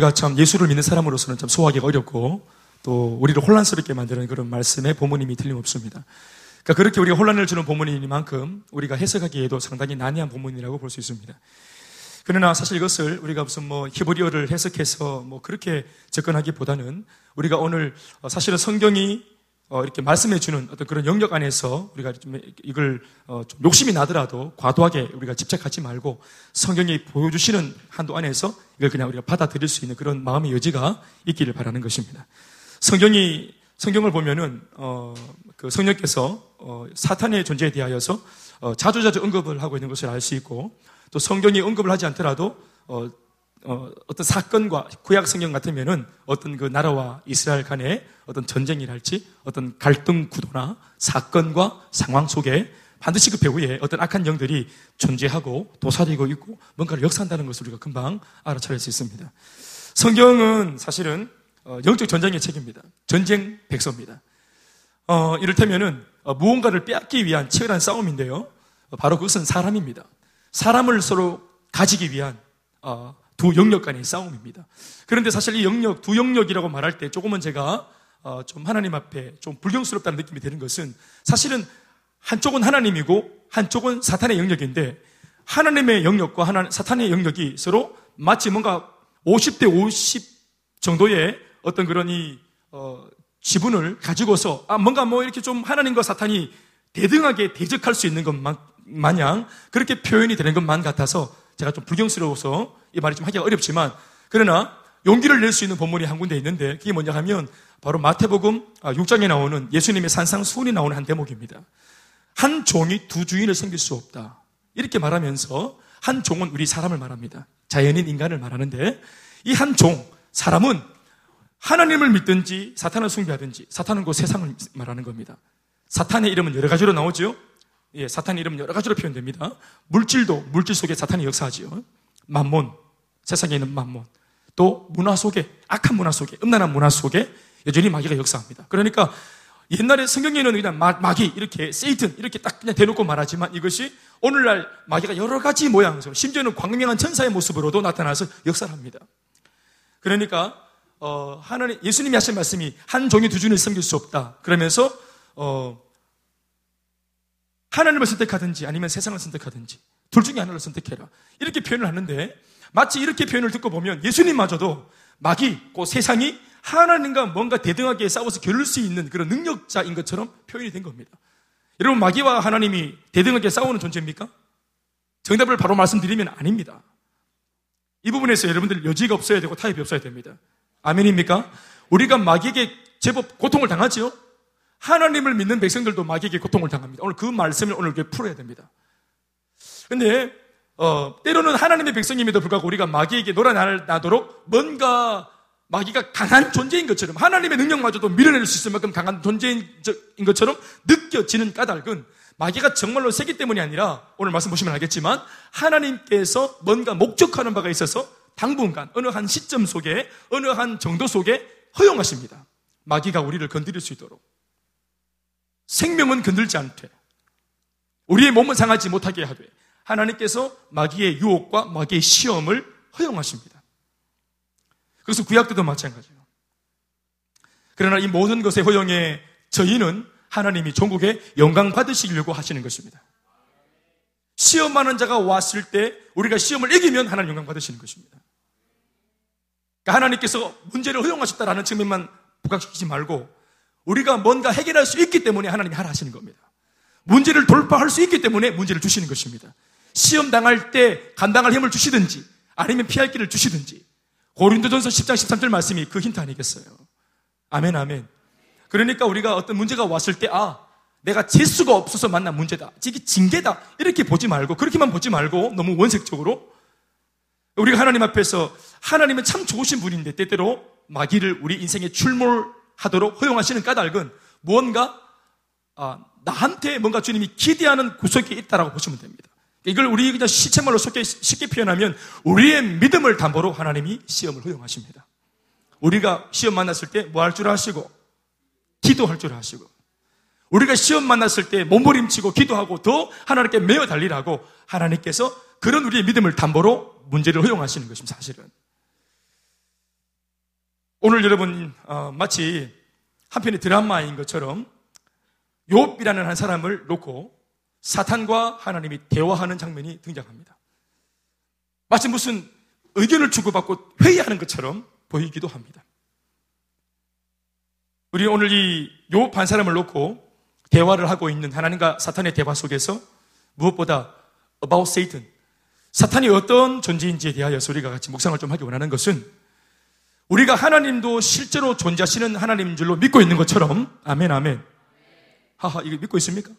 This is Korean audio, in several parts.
우리가 참 예수를 믿는 사람으로서는 참 소화하기가 어렵고 또 우리를 혼란스럽게 만드는 그런 말씀의 본문임이 틀림없습니다. 그러니까 그렇게 우리가 혼란을 주는 본문이니만큼 우리가 해석하기에도 상당히 난해한 본문이라고 볼 수 있습니다. 그러나 사실 이것을 우리가 무슨 뭐 히브리어를 해석해서 뭐 그렇게 접근하기보다는 우리가 오늘 사실은 성경이 어, 이렇게 말씀해 주는 어떤 그런 영역 안에서 우리가 좀 이걸 어, 좀 욕심이 나더라도 과도하게 우리가 집착하지 말고 성경이 보여주시는 한도 안에서 이걸 그냥 우리가 받아들일 수 있는 그런 마음의 여지가 있기를 바라는 것입니다. 성경이 성경을 보면은 어, 그 성령께서 어, 사탄의 존재에 대하여서 어, 자주자주 언급을 하고 있는 것을 알 수 있고 또 성경이 언급을 하지 않더라도 어, 어, 어떤 사건과 구약 성경 같으면은 어떤 그 나라와 이스라엘 간의 어떤 전쟁이랄지 어떤 갈등 구도나 사건과 상황 속에 반드시 그 배후에 어떤 악한 영들이 존재하고 도사리고 있고 뭔가를 역사한다는 것을 우리가 금방 알아차릴 수 있습니다. 성경은 사실은 어, 영적 전쟁의 책입니다. 전쟁 백서입니다. 어, 이를테면은 어, 무언가를 빼앗기 위한 치열한 싸움인데요. 어, 바로 그것은 사람입니다. 사람을 서로 가지기 위한 어, 두 영역 간의 싸움입니다. 그런데 사실 이 영역, 두 영역이라고 말할 때 조금은 제가 어, 좀 하나님 앞에 좀 불경스럽다는 느낌이 드는 것은 사실은 한쪽은 하나님이고 한쪽은 사탄의 영역인데 하나님의 영역과 하나, 사탄의 영역이 서로 마치 뭔가 50대 50 정도의 어떤 그런 이 어, 지분을 가지고서 아 뭔가 뭐 이렇게 좀 하나님과 사탄이 대등하게 대적할 수 있는 것만 마냥 그렇게 표현이 되는 것만 같아서 제가 좀 불경스러워서 이 말이 좀 하기가 어렵지만 그러나 용기를 낼 수 있는 본문이 한 군데 있는데 그게 뭐냐 하면 바로 마태복음 6장에 아, 나오는 예수님의 산상수훈이 나오는 한 대목입니다. 한 종이 두 주인을 섬길 수 없다. 이렇게 말하면서 한 종은 우리 사람을 말합니다. 자연인 인간을 말하는데 이 한 종, 사람은 하나님을 믿든지 사탄을 숭배하든지 사탄은 그 세상을 말하는 겁니다. 사탄의 이름은 여러 가지로 나오죠. 예, 사탄의 이름은 여러 가지로 표현됩니다. 물질도 물질 속에 사탄이 역사하지요. 만몬, 세상에 있는 만몬. 또 문화 속에, 악한 문화 속에, 음란한 문화 속에 여전히 마귀가 역사합니다. 그러니까 옛날에 성경에는 그냥 마, 귀 이렇게 세이튼 이렇게 딱 그냥 대놓고 말하지만 이것이 오늘날 마귀가 여러 가지 모양으로 심지어는 광명한 천사의 모습으로도 나타나서 역사를 합니다. 그러니까 어, 하나님 예수님이 하신 말씀이 한 종이 두 주를 섬길 수 없다. 그러면서 어, 하나님을 선택하든지 아니면 세상을 선택하든지 둘 중에 하나를 선택해라. 이렇게 표현을 하는데 마치 이렇게 표현을 듣고 보면 예수님마저도 마귀, 그 세상이 하나님과 뭔가 대등하게 싸워서 겨룰 수 있는 그런 능력자인 것처럼 표현이 된 겁니다. 여러분, 마귀와 하나님이 대등하게 싸우는 존재입니까? 정답을 바로 말씀드리면 아닙니다. 이 부분에서 여러분들 여지가 없어야 되고 타협이 없어야 됩니다. 아멘입니까? 우리가 마귀에게 제법 고통을 당하지요? 하나님을 믿는 백성들도 마귀에게 고통을 당합니다. 오늘 그 말씀을 오늘 풀어야 됩니다. 근데 어, 때로는 하나님의 백성임에도 불구하고 우리가 마귀에게 놀아나도록 뭔가 마귀가 강한 존재인 것처럼 하나님의 능력마저도 밀어낼 수 있을 만큼 강한 존재인 것처럼 느껴지는 까닭은 마귀가 정말로 세기 때문이 아니라 오늘 말씀 보시면 알겠지만 하나님께서 뭔가 목적하는 바가 있어서 당분간 어느 한 시점 속에 어느 한 정도 속에 허용하십니다. 마귀가 우리를 건드릴 수 있도록 생명은 건들지 않되 우리의 몸은 상하지 못하게 하되 하나님께서 마귀의 유혹과 마귀의 시험을 허용하십니다. 그래서 구약 때도 마찬가지예요. 그러나 이 모든 것의 허용에 저희는 하나님이 전국에 영광 받으시려고 하시는 것입니다. 시험하는 자가 왔을 때 우리가 시험을 이기면 하나님 영광 받으시는 것입니다. 그러니까 하나님께서 문제를 허용하셨다라는 측면만 부각시키지 말고 우리가 뭔가 해결할 수 있기 때문에 하나님이 하라 하시는 겁니다. 문제를 돌파할 수 있기 때문에 문제를 주시는 것입니다. 시험 당할 때 감당할 힘을 주시든지 아니면 피할 길을 주시든지 고린도전서 10장 13절 말씀이 그 힌트 아니겠어요? 아멘 아멘. 그러니까 우리가 어떤 문제가 왔을 때 아, 내가 재수가 없어서 만난 문제다. 이게 징계다. 이렇게 보지 말고 그렇게만 보지 말고 너무 원색적으로 우리가 하나님 앞에서 하나님은 참 좋으신 분인데 때때로 마귀를 우리 인생에 출몰 하도록 허용하시는 까닭은 무언가 아, 나한테 뭔가 주님이 기대하는 구석이 있다라고 보시면 됩니다. 이걸 우리 그냥 시체말로 쉽게, 쉽게 표현하면 우리의 믿음을 담보로 하나님이 시험을 허용하십니다. 우리가 시험 만났을 때 뭐 할 줄 아시고 기도할 줄 아시고 우리가 시험 만났을 때 몸부림치고 기도하고 더 하나님께 매어 달리라고 하나님께서 그런 우리의 믿음을 담보로 문제를 허용하시는 것입니다. 사실은. 오늘 여러분 어, 마치 한 편의 드라마인 것처럼 욥이라는 한 사람을 놓고 사탄과 하나님이 대화하는 장면이 등장합니다. 마치 무슨 의견을 주고받고 회의하는 것처럼 보이기도 합니다. 우리 오늘 이욥 한 사람을 놓고 대화를 하고 있는 하나님과 사탄의 대화 속에서 무엇보다 about Satan, 사탄이 어떤 존재인지에 대하여서 우리가 같이 묵상을 좀 하기 원하는 것은 우리가 하나님도 실제로 존재하시는 하나님인 줄로 믿고 있는 것처럼 아멘 아멘 하하 이거 믿고 있습니까?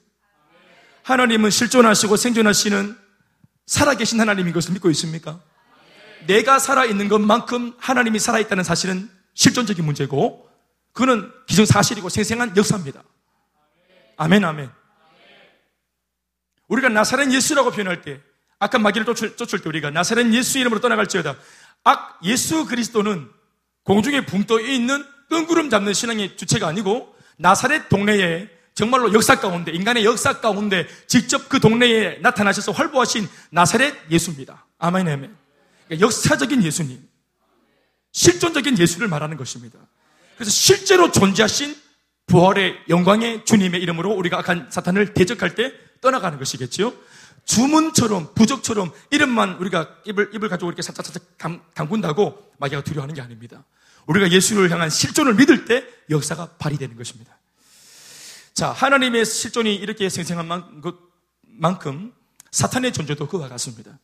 하나님은 실존하시고 생존하시는 살아계신 하나님인 것을 믿고 있습니까? 내가 살아있는 것만큼 하나님이 살아있다는 사실은 실존적인 문제고 그거는 기존 사실이고 생생한 역사입니다. 아멘 아멘 우리가 나사렛 예수라고 표현할 때 아까 마귀를 쫓을, 쫓을 때 우리가 나사렛 예수 이름으로 떠나갈지어다 악 예수 그리스도는 공중에 붕떠 있는 뜬구름 잡는 신앙의 주체가 아니고 나사렛 동네에 정말로 역사 가운데 인간의 역사 가운데 직접 그 동네에 나타나셔서 활보하신 나사렛 예수입니다. 아멘 아멘. 그러니까 역사적인 예수님, 실존적인 예수를 말하는 것입니다. 그래서 실제로 존재하신 부활의 영광의 주님의 이름으로 우리가 악한 사탄을 대적할 때 떠나가는 것이겠지요. 주문처럼 부적처럼 이름만 우리가 입을 입을 가지고 이렇게 살짝 살짝 담근다고 마귀가 두려워하는 게 아닙니다. 우리가 예수를 향한 실존을 믿을 때 역사가 발휘되는 것입니다. 자, 하나님의 실존이 이렇게 생생한 만큼 사탄의 존재도 그와 같습니다.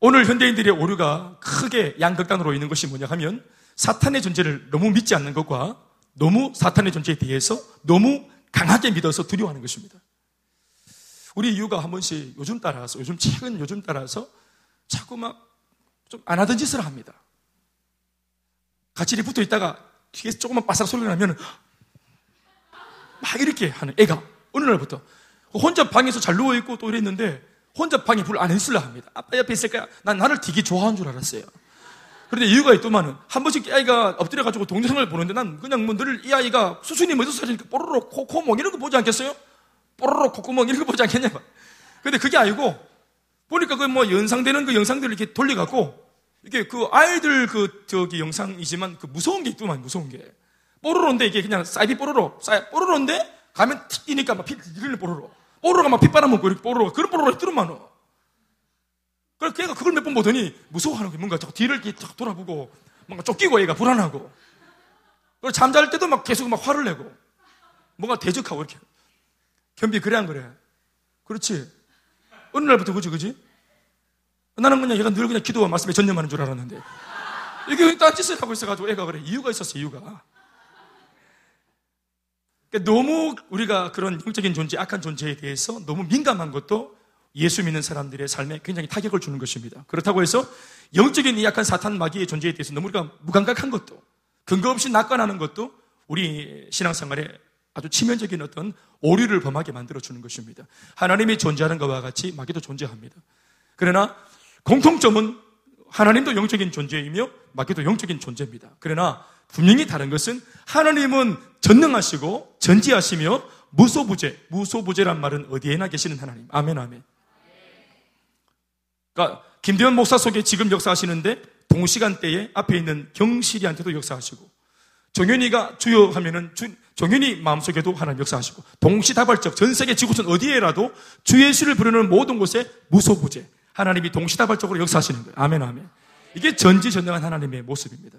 오늘 현대인들의 오류가 크게 양극단으로 있는 것이 뭐냐 하면 사탄의 존재를 너무 믿지 않는 것과 너무 사탄의 존재에 대해서 너무 강하게 믿어서 두려워하는 것입니다. 우리 이유가 한 번씩 요즘 따라서, 요즘 최근 요즘 따라서 자꾸 막 좀 안 하던 짓을 합니다. 같이 붙어 있다가 뒤에서 조금만 바삭 소리가 나면 막 이렇게 하는 애가 어느 날부터 혼자 방에서 잘 누워있고 또 이랬는데 혼자 방에 불 안 했을라 합니다. 아빠 옆에 있을까요? 난 나를 되게 좋아하는 줄 알았어요. 그런데 이유가 있더만은 한 번씩 이 아이가 엎드려가지고 동영상을 보는데 난 그냥 뭐 늘 이 아이가 수순이 멋져서 사니까 뽀로로 코코몽 이런 거 보지 않겠어요? 뽀로로 콧구멍 이런 거 보지 않겠냐? 근데 그게 아니고 보니까 그 뭐 연상되는 그 영상들을 이렇게 돌려갖고 이게 그 아이들 그 저기 영상이지만 그 무서운 게 있더만 무서운 게. 뽀로로인데 이게 그냥 사이비 뽀로로 사이 뽀로로인데 가면 틱 뛰니까 막피 흘리는 뽀로로. 뽀로로가 막 핏바람 먹고 이렇게 뽀로로가 그런 뽀로로가 있더만 그래서 걔가 그걸 몇 번 보더니 무서워하는 게 뭔가 자꾸 뒤를 이렇게 쫙 돌아보고 뭔가 쫓기고 얘가 불안하고. 그리고 잠잘 때도 막 계속 막 화를 내고. 뭔가 대적하고 이렇게 현비 그래 안 그래? 그렇지. 어느 날부터 그지 그지? 나는 그냥 얘가 늘 그냥 기도와 말씀에 전념하는 줄 알았는데 이게 딴 짓을 하고 있어가지고 애가 그래 이유가 있었어 이유가 그러니까 너무 우리가 그런 영적인 존재 악한 존재에 대해서 너무 민감한 것도 예수 믿는 사람들의 삶에 굉장히 타격을 주는 것입니다 그렇다고 해서 영적인 이 약한 사탄 마귀의 존재에 대해서 너무 우리가 무감각한 것도 근거 없이 낙관하는 것도 우리 신앙생활에 아주 치명적인 어떤 오류를 범하게 만들어주는 것입니다. 하나님이 존재하는 것과 같이 마귀도 존재합니다. 그러나 공통점은 하나님도 영적인 존재이며 마귀도 영적인 존재입니다. 그러나 분명히 다른 것은 하나님은 전능하시고 전지하시며 무소부재, 무소부재란 말은 어디에나 계시는 하나님. 아멘, 아멘. 그러니까 김대현 목사 속에 지금 역사하시는데 동시간대에 앞에 있는 경실이한테도 역사하시고 정현이가 주요 하면은 주, 정현이 마음속에도 하나님 역사하시고 동시다발적 전 세계 지구촌 어디에라도 주 예수를 부르는 모든 곳에 무소부재 하나님이 동시다발적으로 역사하시는 거예요. 아멘 아멘. 이게 전지전능한 하나님의 모습입니다.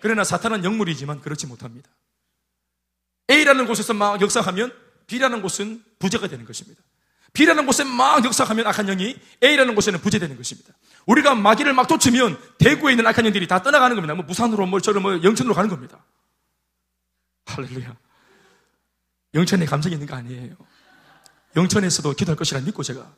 그러나 사탄은 영물이지만 그렇지 못합니다. A라는 곳에서 막 역사하면 B라는 곳은 부재가 되는 것입니다. B라는 곳에 막 역사하면 악한 영이 A라는 곳에는 부재되는 것입니다. 우리가 마귀를 막 쫓으면 대구에 있는 악한 영들이 다 떠나가는 겁니다. 뭐 부산으로 뭐 저런 뭐 영천으로 가는 겁니다. 할렐루야. 영천에 감성이 있는 거 아니에요. 영천에서도 기도할 것이라 믿고 제가.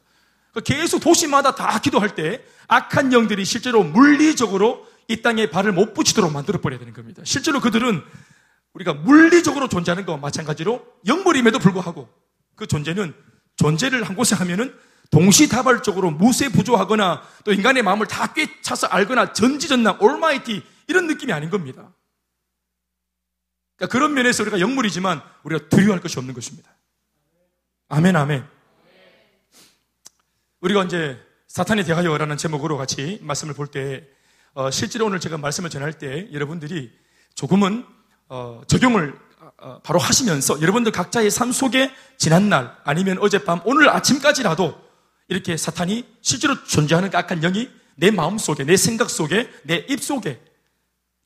그 계속 도시마다 다 기도할 때 악한 영들이 실제로 물리적으로 이 땅에 발을 못 붙이도록 만들어버려야 되는 겁니다. 실제로 그들은 우리가 물리적으로 존재하는 것과 마찬가지로 영물임에도 불구하고 그 존재는 존재를 한 곳에 하면은 동시다발적으로 무쇠부조하거나 또 인간의 마음을 다 꿰차서 알거나 전지전능 올마이티 이런 느낌이 아닌 겁니다. 그러니까 그런 면에서 우리가 영물이지만 우리가 두려워할 것이 없는 것입니다. 아멘, 아멘. 우리가 이제 사탄이 대하여라는 제목으로 같이 말씀을 볼 때, 어, 실제로 오늘 제가 말씀을 전할 때 여러분들이 조금은 어, 적용을 어, 바로 하시면서 여러분들 각자의 삶 속에 지난날 아니면 어젯밤 오늘 아침까지라도 이렇게 사탄이 실제로 존재하는 그 악한 영이 내 마음 속에 내 생각 속에 내 입 속에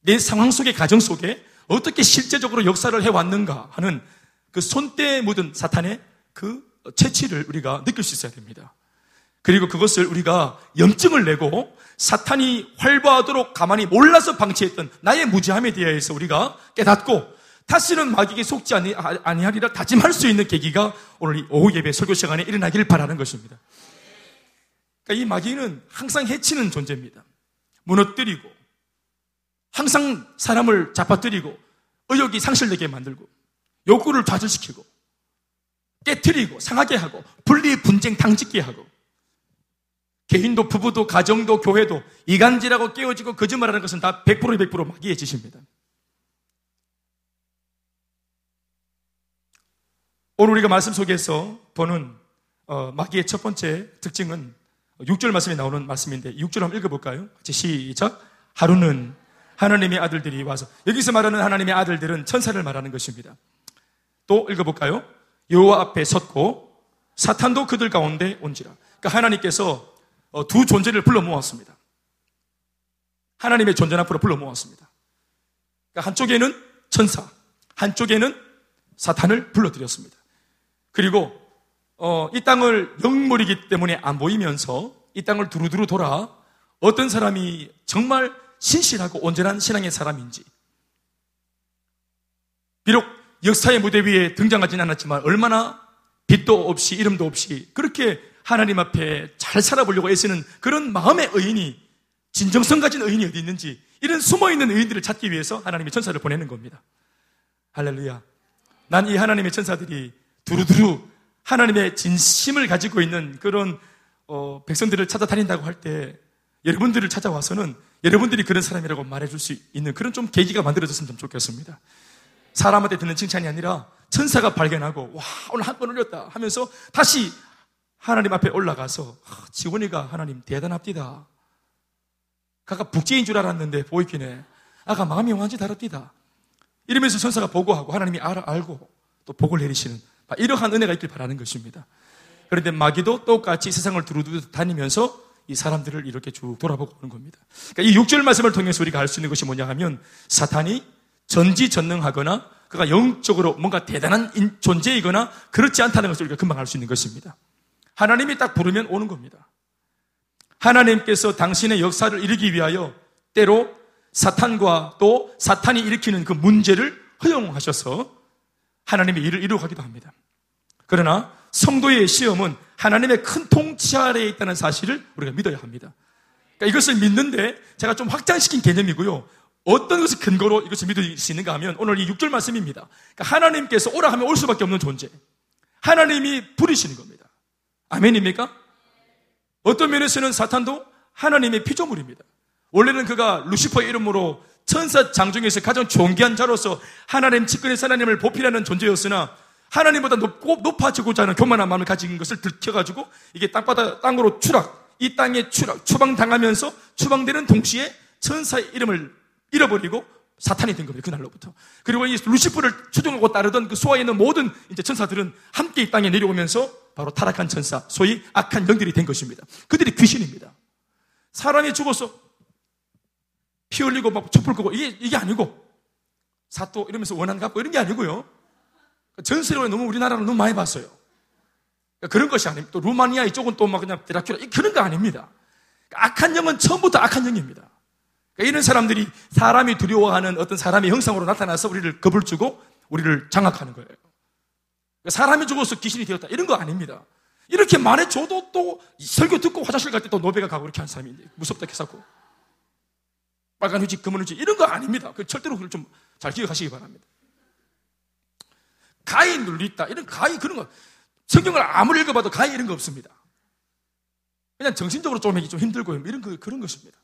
내 상황 속에 가정 속에 어떻게 실제적으로 역사를 해왔는가 하는 그 손때에 묻은 사탄의 그 채취를 우리가 느낄 수 있어야 됩니다. 그리고 그것을 우리가 염증을 내고 사탄이 활보하도록 가만히 몰라서 방치했던 나의 무지함에 대해서 우리가 깨닫고 다시는 마귀에게 속지 아니하리라 다짐할 수 있는 계기가 오늘 이 오후 예배 설교 시간에 일어나기를 바라는 것입니다. 그러니까 이 마귀는 항상 해치는 존재입니다. 무너뜨리고 항상 사람을 잡아뜨리고 의욕이 상실되게 만들고 욕구를 좌절시키고 깨뜨리고 상하게 하고 분리 분쟁 당짓게 하고 개인도 부부도 가정도 교회도 이간질하고 깨어지고 거짓말하는 것은 다 100%의 100% 마귀의 짓입니다. 오늘 우리가 말씀 속에서 보는 어, 마귀의 첫 번째 특징은 6절 말씀에 나오는 말씀인데 6절 한번 읽어볼까요? 같이 시작. 하루는 하나님의 아들들이 와서 여기서 말하는 하나님의 아들들은 천사를 말하는 것입니다. 또 읽어볼까요? 여호와 앞에 섰고 사탄도 그들 가운데 온지라. 그러니까 하나님께서 어, 두 존재를 불러 모았습니다. 하나님의 존재 앞으로 불러 모았습니다. 그러니까 한쪽에는 천사, 한쪽에는 사탄을 불러들였습니다. 그리고 어, 이 땅을 영물이기 때문에 안 보이면서 이 땅을 두루두루 돌아 어떤 사람이 정말 신실하고 온전한 신앙의 사람인지 비록 역사의 무대 위에 등장하지는 않았지만 얼마나 빛도 없이 이름도 없이 그렇게 하나님 앞에 잘 살아보려고 애쓰는 그런 마음의 의인이 진정성 가진 의인이 어디 있는지 이런 숨어있는 의인들을 찾기 위해서 하나님의 천사를 보내는 겁니다. 할렐루야. 난 이 하나님의 천사들이 두루두루 하나님의 진심을 가지고 있는 그런 어, 백성들을 찾아다닌다고 할 때 여러분들을 찾아와서는 여러분들이 그런 사람이라고 말해줄 수 있는 그런 좀 계기가 만들어졌으면 좀 좋겠습니다. 사람한테 듣는 칭찬이 아니라 천사가 발견하고 와 오늘 한 번 올렸다 하면서 다시 하나님 앞에 올라가서 아, 지원이가 하나님 대단합디다. 가가 북제인 줄 알았는데 보이기네. 아가 마음이 완전히 다릅디다. 이러면서 천사가 보고하고 하나님이 알, 알고 또 복을 내리시는 이러한 은혜가 있길 바라는 것입니다. 그런데 마귀도 똑같이 세상을 두루두루 다니면서 이 사람들을 이렇게 쭉 돌아보고 오는 겁니다. 그러니까 이 6절 말씀을 통해서 우리가 알 수 있는 것이 뭐냐 하면 사탄이 전지전능하거나 그가 영적으로 뭔가 대단한 존재이거나 그렇지 않다는 것을 우리가 금방 알 수 있는 것입니다. 하나님이 딱 부르면 오는 겁니다. 하나님께서 당신의 역사를 이루기 위하여 때로 사탄과 또 사탄이 일으키는 그 문제를 허용하셔서 하나님의 일을 이루어가기도 합니다. 그러나 성도의 시험은 하나님의 큰 통치 아래에 있다는 사실을 우리가 믿어야 합니다. 그러니까 이것을 믿는데 제가 좀 확장시킨 개념이고요. 어떤 것을 근거로 이것을 믿을 수 있는가 하면 오늘 이 6절 말씀입니다. 그러니까 하나님께서 오라 하면 올 수밖에 없는 존재. 하나님이 부리시는 겁니다. 아멘입니까? 어떤 면에서는 사탄도 하나님의 피조물입니다. 원래는 그가 루시퍼의 이름으로 천사 장 중에서 가장 존귀한 자로서 하나님 측근의 하나님을 보필하는 존재였으나 하나님보다 높고 높아지고자 하는 교만한 마음을 가진 것을 들켜가지고 이게 땅바닥 땅으로 추락, 이 땅에 추락, 추방당하면서 추방되는 동시에 천사의 이름을 잃어버리고 사탄이 된 겁니다. 그날로부터. 그리고 이 루시퍼를 추종하고 따르던 그 소아에 있는 모든 이제 천사들은 함께 이 땅에 내려오면서 바로 타락한 천사, 소위 악한 영들이 된 것입니다. 그들이 귀신입니다. 사람이 죽어서 피 흘리고 막 촛불 끄고 이게, 이게 아니고 사또 이러면서 원한 갚고 이런 게 아니고요. 전세로 너무 우리나라를 너무 많이 봤어요. 그런 것이 아닙니다. 또 루마니아 이쪽은 또 막 그냥 드라큘라 그런 거 아닙니다. 악한 영은 처음부터 악한 영입니다. 이런 사람들이 사람이 두려워하는 어떤 사람의 형상으로 나타나서 우리를 겁을 주고 우리를 장악하는 거예요. 사람이 죽어서 귀신이 되었다. 이런 거 아닙니다. 이렇게 말해줘도 또 설교 듣고 화장실 갈 때 또 노베가 가고 이렇게 한 사람이 무섭다 해서고 빨간 휴지, 검은 휴지 이런 거 아닙니다. 그 절대로 그걸 좀 잘 기억하시기 바랍니다. 가히 눌리다 이런 가히 그런 거 성경을 아무리 읽어봐도 가히 이런 거 없습니다. 그냥 정신적으로 좀 하기 좀 힘들고 이런 거 그런 것입니다.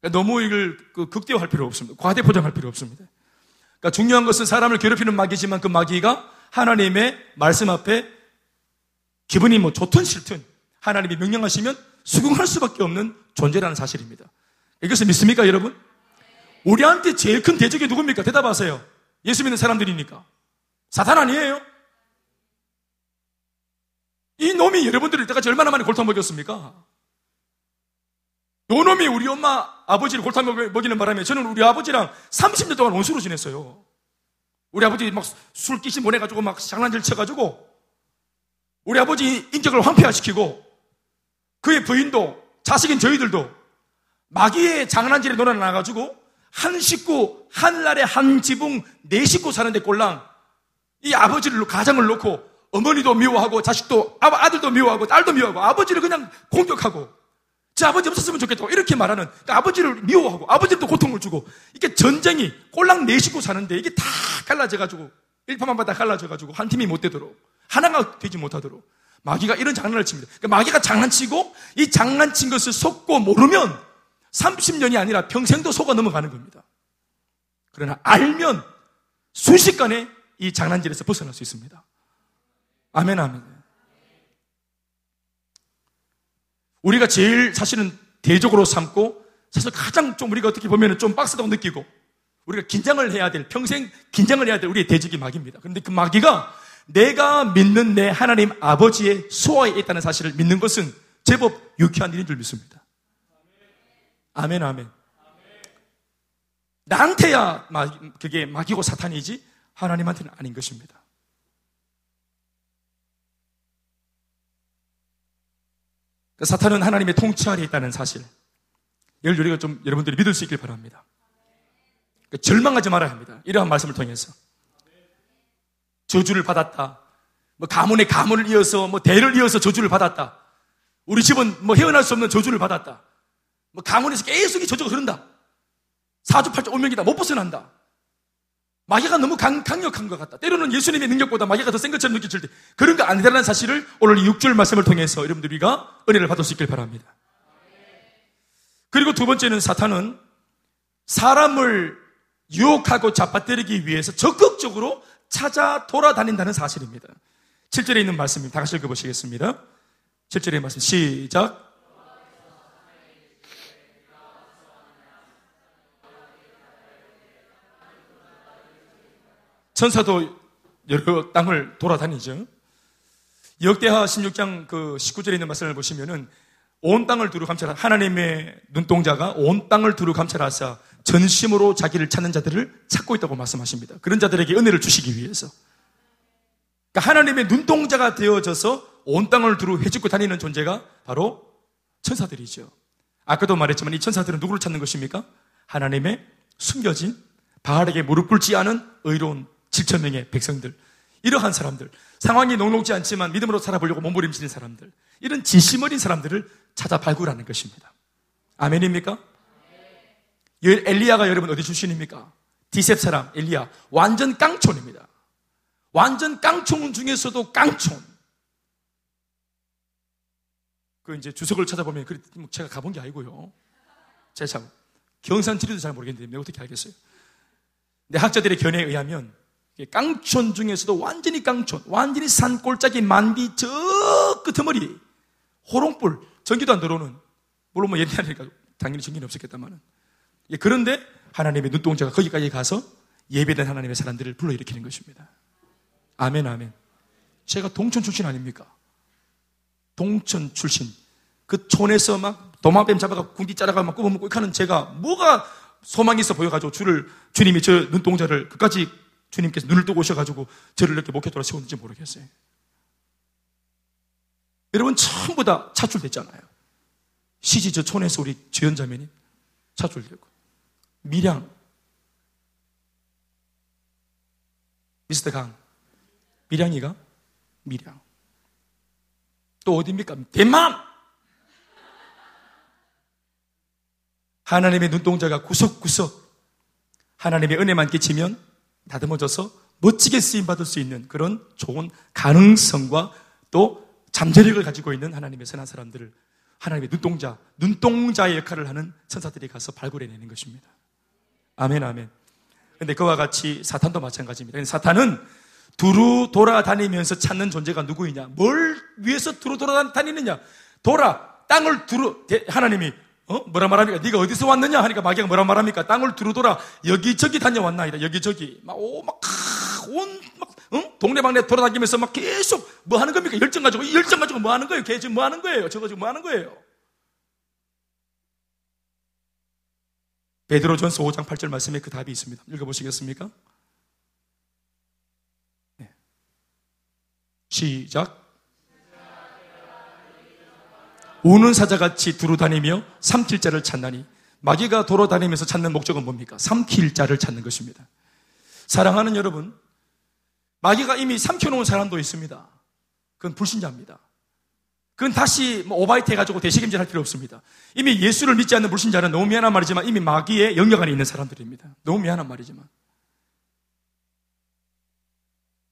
그러니까 너무 이걸 그 극대화할 필요 없습니다. 과대 포장할 필요 없습니다. 그러니까 중요한 것은 사람을 괴롭히는 마귀지만 그 마귀가 하나님의 말씀 앞에 기분이 뭐 좋든 싫든 하나님이 명령하시면 수긍할 수밖에 없는 존재라는 사실입니다. 이것을 믿습니까, 여러분? 우리한테 제일 큰 대적이 누굽니까? 대답하세요. 예수 믿는 사람들이니까. 사탄 아니에요? 이 놈이 여러분들을 때까지 얼마나 많이 골탕 먹였습니까? 요 놈이 우리 엄마 아버지를 골탕 먹이는 바람에 저는 우리 아버지랑 30년 동안 원수로 지냈어요. 우리 아버지 막 술 끼신 보내가지고 막 장난질 쳐가지고 우리 아버지 인격을 황폐화시키고 그의 부인도 자식인 저희들도 마귀의 장난질에 놀아나가지고 한 식구, 한 날에 한 지붕, 네 식구 사는데 꼴랑 이 아버지를, 가장을 놓고 어머니도 미워하고 자식도, 아들도 미워하고 딸도 미워하고 아버지를 그냥 공격하고 제 아버지 없었으면 좋겠다고 이렇게 말하는 그러니까 아버지를 미워하고 아버지도 고통을 주고 이게 전쟁이 꼴랑 네 식구 사는데 이게 다 갈라져 가지고 일파만바다 갈라져 가지고 한 팀이 못 되도록 하나가 되지 못하도록 마귀가 이런 장난을 칩니다. 그러니까 마귀가 장난치고 이 장난친 것을 속고 모르면 30년이 아니라 평생도 속아 넘어가는 겁니다. 그러나 알면 순식간에 이 장난질에서 벗어날 수 있습니다. 아멘, 아멘. 우리가 제일 사실은 대적으로 삼고 사실 가장 좀 우리가 어떻게 보면 좀 빡세다고 느끼고 우리가 긴장을 해야 될, 평생 긴장을 해야 될 우리의 대적이 마귀입니다. 그런데 그 마귀가 내가 믿는 내 하나님 아버지의 수하에 있다는 사실을 믿는 것은 제법 유쾌한 일인 줄 믿습니다. 아멘, 아멘. 나한테야 그게 마귀고 사탄이지 하나님한테는 아닌 것입니다. 그러니까 사탄은 하나님의 통치 아래 있다는 사실. 이걸 우리가 좀 여러분들이 믿을 수 있길 바랍니다. 그러니까 절망하지 말아야 합니다. 이러한 말씀을 통해서. 저주를 받았다. 뭐 가문의 가문을 이어서 뭐 대를 이어서 저주를 받았다. 우리 집은 뭐 헤어날 수 없는 저주를 받았다. 뭐 가문에서 계속 이 저주가 흐른다. 사주팔자 오명이다. 못 벗어난다. 마귀가 너무 강, 강력한 것 같다. 때로는 예수님의 능력보다 마귀가 더 센 것처럼 느껴질 때 그런 거 아니다라는 사실을 오늘 이 6절 말씀을 통해서 여러분들 우리가 은혜를 받을 수 있길 바랍니다. 그리고 두 번째는 사탄은 사람을 유혹하고 잡아뜨리기 위해서 적극적으로 찾아 돌아다닌다는 사실입니다. 7절에 있는 말씀입니다. 다 같이 읽어보시겠습니다. 7절의 말씀 시작. 천사도 여러 땅을 돌아다니죠. 역대하 16장 그 19절에 있는 말씀을 보시면은 온 땅을 두루 감찰하 하나님의 눈동자가 온 땅을 두루 감찰하사 전심으로 자기를 찾는 자들을 찾고 있다고 말씀하십니다. 그런 자들에게 은혜를 주시기 위해서. 그러니까 하나님의 눈동자가 되어져서 온 땅을 두루 헤집고 다니는 존재가 바로 천사들이죠. 아까도 말했지만 이 천사들은 누구를 찾는 것입니까? 하나님의 숨겨진 바알에게 무릎 꿇지 않은 의로운 7천 명의 백성들. 이러한 사람들. 상황이 녹록지 않지만 믿음으로 살아보려고 몸부림치는 사람들. 이런 진심 어린 사람들을 찾아 발굴하는 것입니다. 아멘입니까? 엘리야가 여러분 어디 출신입니까? 디셉 사람 엘리야 완전 깡촌입니다. 완전 깡촌 중에서도 깡촌. 그 이제 주석을 찾아보면 그 제가 가본 게 아니고요. 제가 참 경산 지리도 잘 모르겠는데 어떻게 알겠어요? 근데 학자들의 견해에 의하면 깡촌 중에서도 완전히 깡촌, 완전히 산 꼴짝이 만디 저 끄트머리 호롱불 전기도 안 들어오는 물론 뭐 옛날이니까 당연히 전기는 없었겠다마는 예, 그런데 하나님의 눈동자가 거기까지 가서 예배된 하나님의 사람들을 불러일으키는 것입니다. 아멘, 아멘. 제가 동촌 출신 아닙니까? 동촌 출신. 그 촌에서 막 도마뱀 잡아가 군디 짜라가 막 굽어먹고 하는 제가 뭐가 소망이 있어 보여가지고 주를, 주님이 저 눈동자를 끝까지 주님께서 눈을 뜨고 오셔가지고 저를 이렇게 목회도로 세웠는지 모르겠어요. 여러분 전부 다 차출됐잖아요. 시지 저 촌에서 우리 주연자매님 차출되고 밀양 미스터 강 밀양이가 밀양 또 어디입니까? 대만 하나님의 눈동자가 구석구석 하나님의 은혜만 끼치면 다듬어져서 멋지게 쓰임 받을 수 있는 그런 좋은 가능성과 또 잠재력을 가지고 있는 하나님의 선한 사람들을 하나님의 눈동자, 눈동자의 역할을 하는 천사들이 가서 발굴해내는 것입니다. 아멘, 아멘. 근데 그와 같이 사탄도 마찬가지입니다. 사탄은 두루 돌아다니면서 찾는 존재가 누구이냐? 뭘 위해서 두루 돌아다니느냐? 돌아, 땅을 두루, 하나님이 어? 뭐라 말합니까? 네가 어디서 왔느냐 하니까 마귀가 뭐라 말합니까? 땅을 두루돌아 여기저기 다녀왔나이다. 여기저기 막오막온막 응? 동네방네 돌아다니면서 막 계속 뭐 하는 겁니까? 열정 가지고 열정 가지고 뭐 하는 거예요? 걔 지금 뭐 하는 거예요? 저거 지금 뭐 하는 거예요? 베드로전서 5장 8절 말씀에 그 답이 있습니다. 읽어보시겠습니까? 네. 시작. 우는 사자같이 두루 다니며 삼킬 자를 찾나니 마귀가 돌아다니면서 찾는 목적은 뭡니까? 삼킬 자를 찾는 것입니다. 사랑하는 여러분, 마귀가 이미 삼켜놓은 사람도 있습니다. 그건 불신자입니다. 그건 다시 뭐 오바이트 해가지고 대시김질 할 필요 없습니다. 이미 예수를 믿지 않는 불신자는 너무 미안한 말이지만 이미 마귀의 영역 안에 있는 사람들입니다. 너무 미안한 말이지만.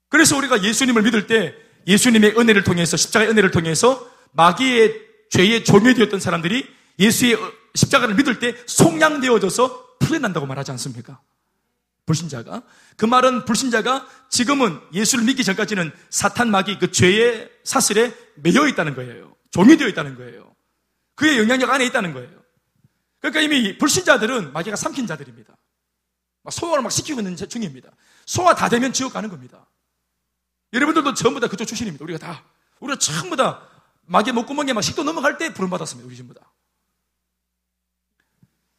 그래서 우리가 예수님을 믿을 때 예수님의 은혜를 통해서 십자가의 은혜를 통해서 마귀의 죄에 종료되었던 사람들이 예수의 십자가를 믿을 때 속량되어져서 풀려난다고 말하지 않습니까? 불신자가. 그 말은 불신자가 지금은 예수를 믿기 전까지는 사탄 마귀 그 죄의 사슬에 매여 있다는 거예요. 종이되어 있다는 거예요. 그의 영향력 안에 있다는 거예요. 그러니까 이미 불신자들은 마귀가 삼킨 자들입니다. 소화를 막 시키고 있는 중입니다. 소화 다 되면 지옥 가는 겁니다. 여러분들도 전부 다 그쪽 출신입니다. 우리가 다. 우리가 전부 다 마귀 목구멍에 막 식도 넘어갈 때 부름 받았습니다. 우리 전부 다.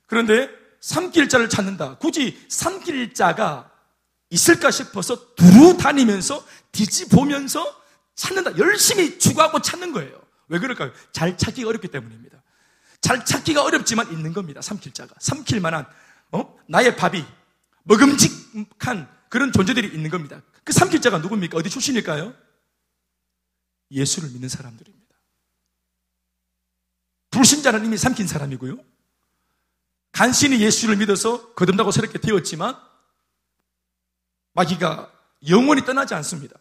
그런데 삼킬 자를 찾는다. 굳이 삼킬 자가 있을까 싶어서 두루 다니면서 뒤집보면서 찾는다. 열심히 추구하고 찾는 거예요. 왜 그럴까요? 잘 찾기가 어렵기 때문입니다. 잘 찾기가 어렵지만 있는 겁니다. 삼킬 자가. 삼킬 만한, 어? 나의 밥이 먹음직한 그런 존재들이 있는 겁니다. 그 삼킬 자가 누굽니까? 어디 출신일까요? 예수를 믿는 사람들입니다. 불신자는 이미 삼킨 사람이고요. 간신히 예수를 믿어서 거듭나고 새롭게 되었지만 마귀가 영원히 떠나지 않습니다.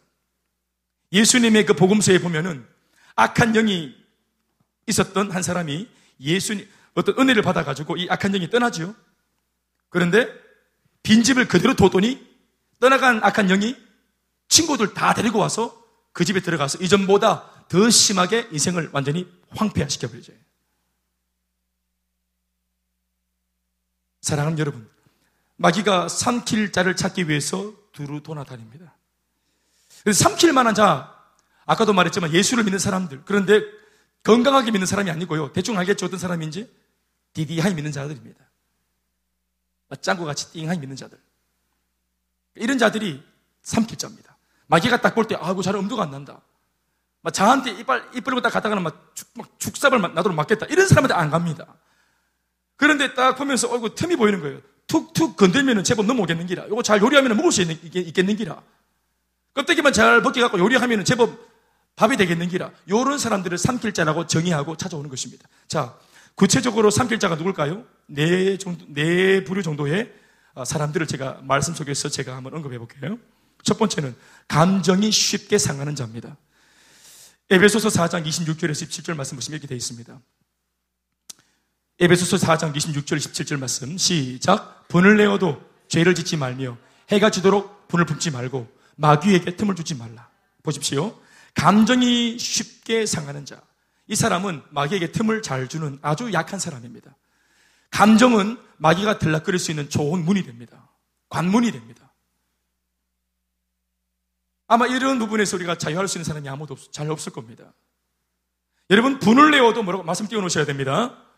예수님의 그 복음서에 보면은 악한 영이 있었던 한 사람이 예수님 어떤 은혜를 받아가지고 이 악한 영이 떠나죠. 그런데 빈집을 그대로 뒀더니 떠나간 악한 영이 친구들 다 데리고 와서 그 집에 들어가서 이전보다 더 심하게 인생을 완전히 황폐화시켜버리죠. 사랑하는 여러분, 마귀가 삼킬 자를 찾기 위해서 두루 돌아다닙니다. 삼킬 만한 자, 아까도 말했지만 예수를 믿는 사람들, 그런데 건강하게 믿는 사람이 아니고요. 대충 알겠죠? 어떤 사람인지? 디디하이 믿는 자들입니다. 짱구 같이 띵하이 믿는 자들. 이런 자들이 삼킬 자입니다. 마귀가 딱 볼 때, 아이고, 잘 엄두가 안 난다. 막 자한테 이빨, 이빨을 딱 갖다가는 막, 죽, 막 죽삽을 나도록 맞겠다. 이런 사람한테 안 갑니다. 그런데 딱 보면서 어이구 틈이 보이는 거예요. 툭툭 건들면 제법 넘어오겠는 기라. 이거 잘 요리하면 먹을 수 있는, 있겠는 기라. 껍데기만 잘 벗겨갖고 요리하면 제법 밥이 되겠는 기라. 요런 사람들을 삼킬자라고 정의하고 찾아오는 것입니다. 자, 구체적으로 삼킬자가 누굴까요? 네 정도, 네 부류 정도의 아, 사람들을 제가 말씀 속에서 제가 한번 언급해 볼게요. 첫 번째는 감정이 쉽게 상하는 자입니다. 에베소서 4장 26절에서 17절 말씀 보시면 이렇게 되어 있습니다. 에베소서 4장 26절 17절 말씀. 시작. 분을 내어도 죄를 짓지 말며 해가 지도록 분을 품지 말고 마귀에게 틈을 주지 말라. 보십시오. 감정이 쉽게 상하는 자. 이 사람은 마귀에게 틈을 잘 주는 아주 약한 사람입니다. 감정은 마귀가 들락거릴 수 있는 좋은 문이 됩니다. 관문이 됩니다. 아마 이런 부분에서 우리가 자유할 수 있는 사람이 아무도 없, 잘 없을 겁니다. 여러분 분을 내어도 뭐라고 말씀 띄워 놓으셔야 됩니다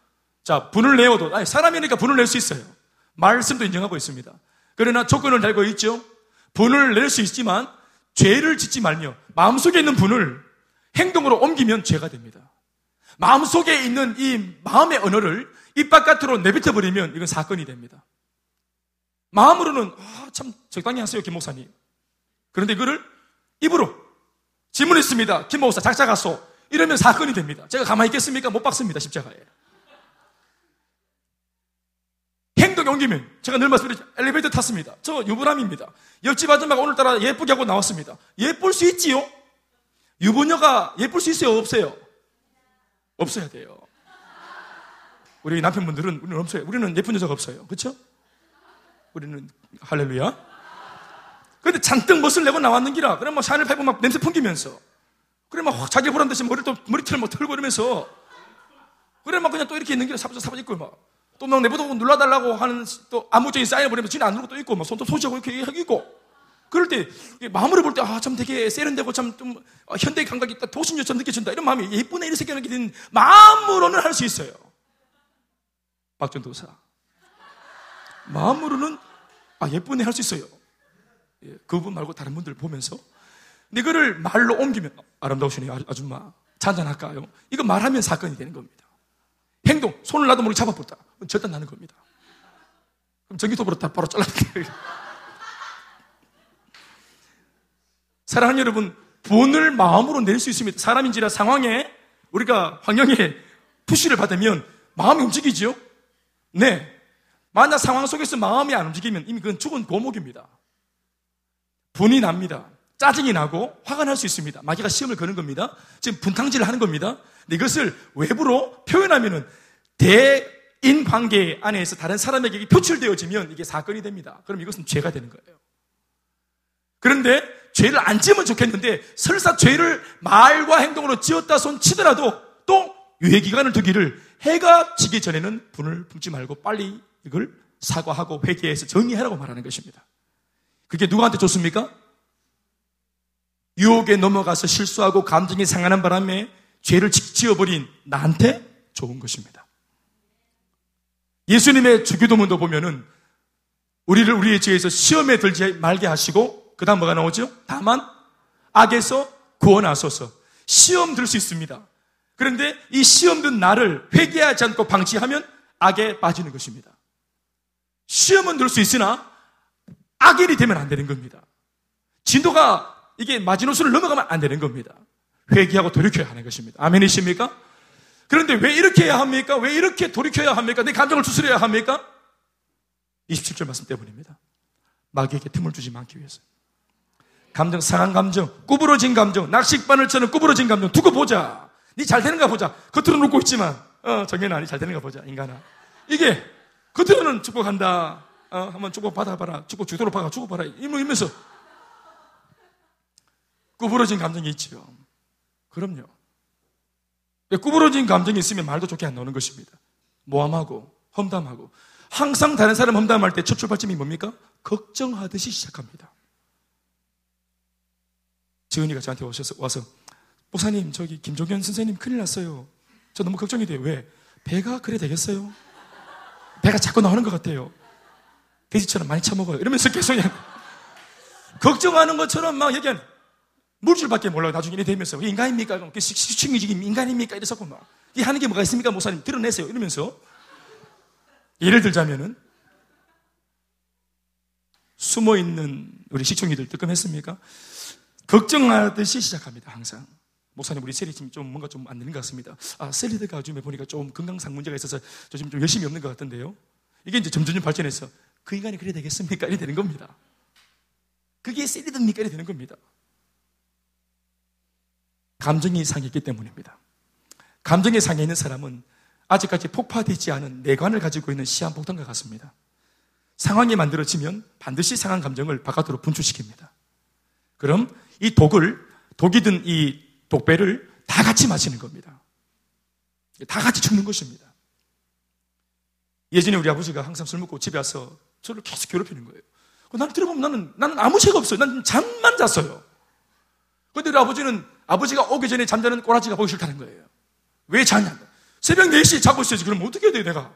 자, 분을 내어도, 아니, 사람이니까 분을 낼 수 있어요. 말씀도 인정하고 있습니다. 그러나 조건을 달고 있죠. 분을 낼 수 있지만 죄를 짓지 말며 마음속에 있는 분을 행동으로 옮기면 죄가 됩니다. 마음속에 있는 이 마음의 언어를 입 바깥으로 내뱉어 버리면 이건 사건이 됩니다. 마음으로는 아, 참 적당히 하세요, 김 목사님. 그런데 이거를 입으로 질문했습니다. 김 목사 작자 가소. 이러면 사건이 됩니다. 제가 가만히 있겠습니까? 못 박습니다, 십자가에. 행동이 옮기면 제가 늘 말씀드리죠. 엘리베이터 탔습니다. 저 유부남입니다. 옆집 아줌마가 오늘따라 예쁘게 하고 나왔습니다. 예쁠 수 있지요? 유부녀가 예쁠 수 있어요? 없어요? 없어야 돼요. 우리 남편분들은 우리는 없어요. 우리는 예쁜 여자가 없어요. 그렇죠? 우리는 할렐루야. 근데 잔뜩 멋을 내고 나왔는 기라. 그럼 뭐 샤넬 팔고 막 냄새 풍기면서. 그래 막 자기 보란 듯이 머리 또 머리털 막 털고 이러면서 그래, 막 그냥 또 이렇게 있는 게 사부자 사부자 있고, 막. 또 막 내보다 눌러달라고 하는 또 암묵적인 사인을 보내면 지는 안 누르고 또 있고, 막 손도 소지하고 이렇게 하고 있고. 그럴 때, 마음으로 볼 때, 아, 참 되게 세련되고 참좀 어, 현대 감각이 있다, 도심처럼 느껴진다. 이런 마음이 예쁜 애를 새겨놓게 된 마음으로는 할 수 있어요. 박전도사. 마음으로는, 아, 예쁜 애 할 수 있어요. 예, 그분 말고 다른 분들 보면서. 근데 그를 말로 옮기면, 아름다우시네, 요 아줌마. 잔잔할까요? 이거 말하면 사건이 되는 겁니다. 행동, 손을 놔도 모르게 잡아버렸다. 절단 나는 겁니다. 그럼 전기톱으로 다 바로 잘라버려요. 사랑하는 여러분, 본을 마음으로 낼 수 있습니다. 사람인지라 상황에 우리가 환경에 푸시를 받으면 마음이 움직이죠? 네. 만약 상황 속에서 마음이 안 움직이면 이미 그건 죽은 고목입니다. 분이 납니다. 짜증이 나고 화가 날 수 있습니다. 마귀가 시험을 거는 겁니다. 지금 분탕질을 하는 겁니다. 이것을 외부로 표현하면은 대인 관계 안에서 다른 사람에게 표출되어지면 이게 사건이 됩니다. 그럼 이것은 죄가 되는 거예요. 그런데 죄를 안 지으면 좋겠는데 설사 죄를 말과 행동으로 지었다 손 치더라도 또 유예 기간을 두기를 해가 지기 전에는 분을 품지 말고 빨리 이걸 사과하고 회개해서 정리하라고 말하는 것입니다. 그게 누구한테 좋습니까? 유혹에 넘어가서 실수하고 감정이 상하는 바람에 죄를 지어버린 나한테 좋은 것입니다. 예수님의 주기도문도 보면은 우리를 우리의 죄에서 시험에 들지 말게 하시고 그 다음 뭐가 나오죠? 다만 악에서 구원하소서 시험 들 수 있습니다. 그런데 이 시험 든 나를 회개하지 않고 방치하면 악에 빠지는 것입니다. 시험은 들 수 있으나 악인이 되면 안 되는 겁니다. 진도가 이게 마지노선을 넘어가면 안 되는 겁니다. 회개하고 돌이켜야 하는 것입니다. 아멘이십니까? 그런데 왜 이렇게 해야 합니까? 왜 이렇게 돌이켜야 합니까? 내 감정을 추스려야 합니까? 27절 말씀 때문입니다. 마귀에게 틈을 주지 않기 위해서. 감정, 상한 감정, 구부러진 감정, 낚싯바늘처럼 구부러진 감정 두고 보자. 니잘 되는가 보자. 겉으로는 웃고 있지만, 어, 정연아, 니잘 되는가 보자, 인간아. 이게, 겉으로는 축복한다. 어, 한번 축복 받아봐라. 축복 주도록 받아, 축복 받아. 이러면서 구부러진 감정이 있지요. 그럼요. 구부러진 감정이 있으면 말도 좋게 안 나오는 것입니다. 모함하고 험담하고 항상 다른 사람 험담할 때 첫 출발점이 뭡니까? 걱정하듯이 시작합니다. 지은이가 저한테 오셔서 와서 목사님 저기 김종현 선생님 큰일 났어요. 저 너무 걱정이 돼요. 왜? 배가 그래 되겠어요? 배가 자꾸 나오는 것 같아요. 돼지처럼 많이 처먹어요. 이러면서 계속 걱정하는 것처럼 막 얘기하는 물질밖에 몰라요. 나중에 이래 되면서. 인간입니까? 시충이지기 인간입니까? 이래서 막. 이 하는 게 뭐가 있습니까? 목사님 드러내세요. 이러면서. 예를 들자면은 숨어 있는 우리 시충이들 뜨끔했습니까? 걱정하듯이 시작합니다. 항상. 목사님, 우리 셀이 지금 좀 뭔가 좀 안 되는 것 같습니다. 아, 셀리드가 요즘에 보니까 좀 건강상 문제가 있어서 저 지금 좀 열심히 없는 것 같은데요. 이게 이제 점점 발전해서 그 인간이 그래 되겠습니까? 이래 되는 겁니다. 그게 셀리드입니까? 이래 되는 겁니다. 감정이 상했기 때문입니다. 감정에 상해 있는 사람은 아직까지 폭파되지 않은 내관을 가지고 있는 시한폭탄과 같습니다. 상황이 만들어지면 반드시 상한 감정을 바깥으로 분출시킵니다. 그럼 이 독을, 독이 든 이 독배를 다 같이 마시는 겁니다. 다 같이 죽는 것입니다. 예전에 우리 아버지가 항상 술 먹고 집에 와서 저를 계속 괴롭히는 거예요. 나는 들어보면 나는, 나는 아무 죄가 없어요. 나는 잠만 잤어요. 근데 우리 아버지는 아버지가 오기 전에 잠자는 꼬라지가 보기 싫다는 거예요. 왜 자냐? 새벽 4시에 자고 있어야지. 그럼 어떻게 해야 돼, 내가?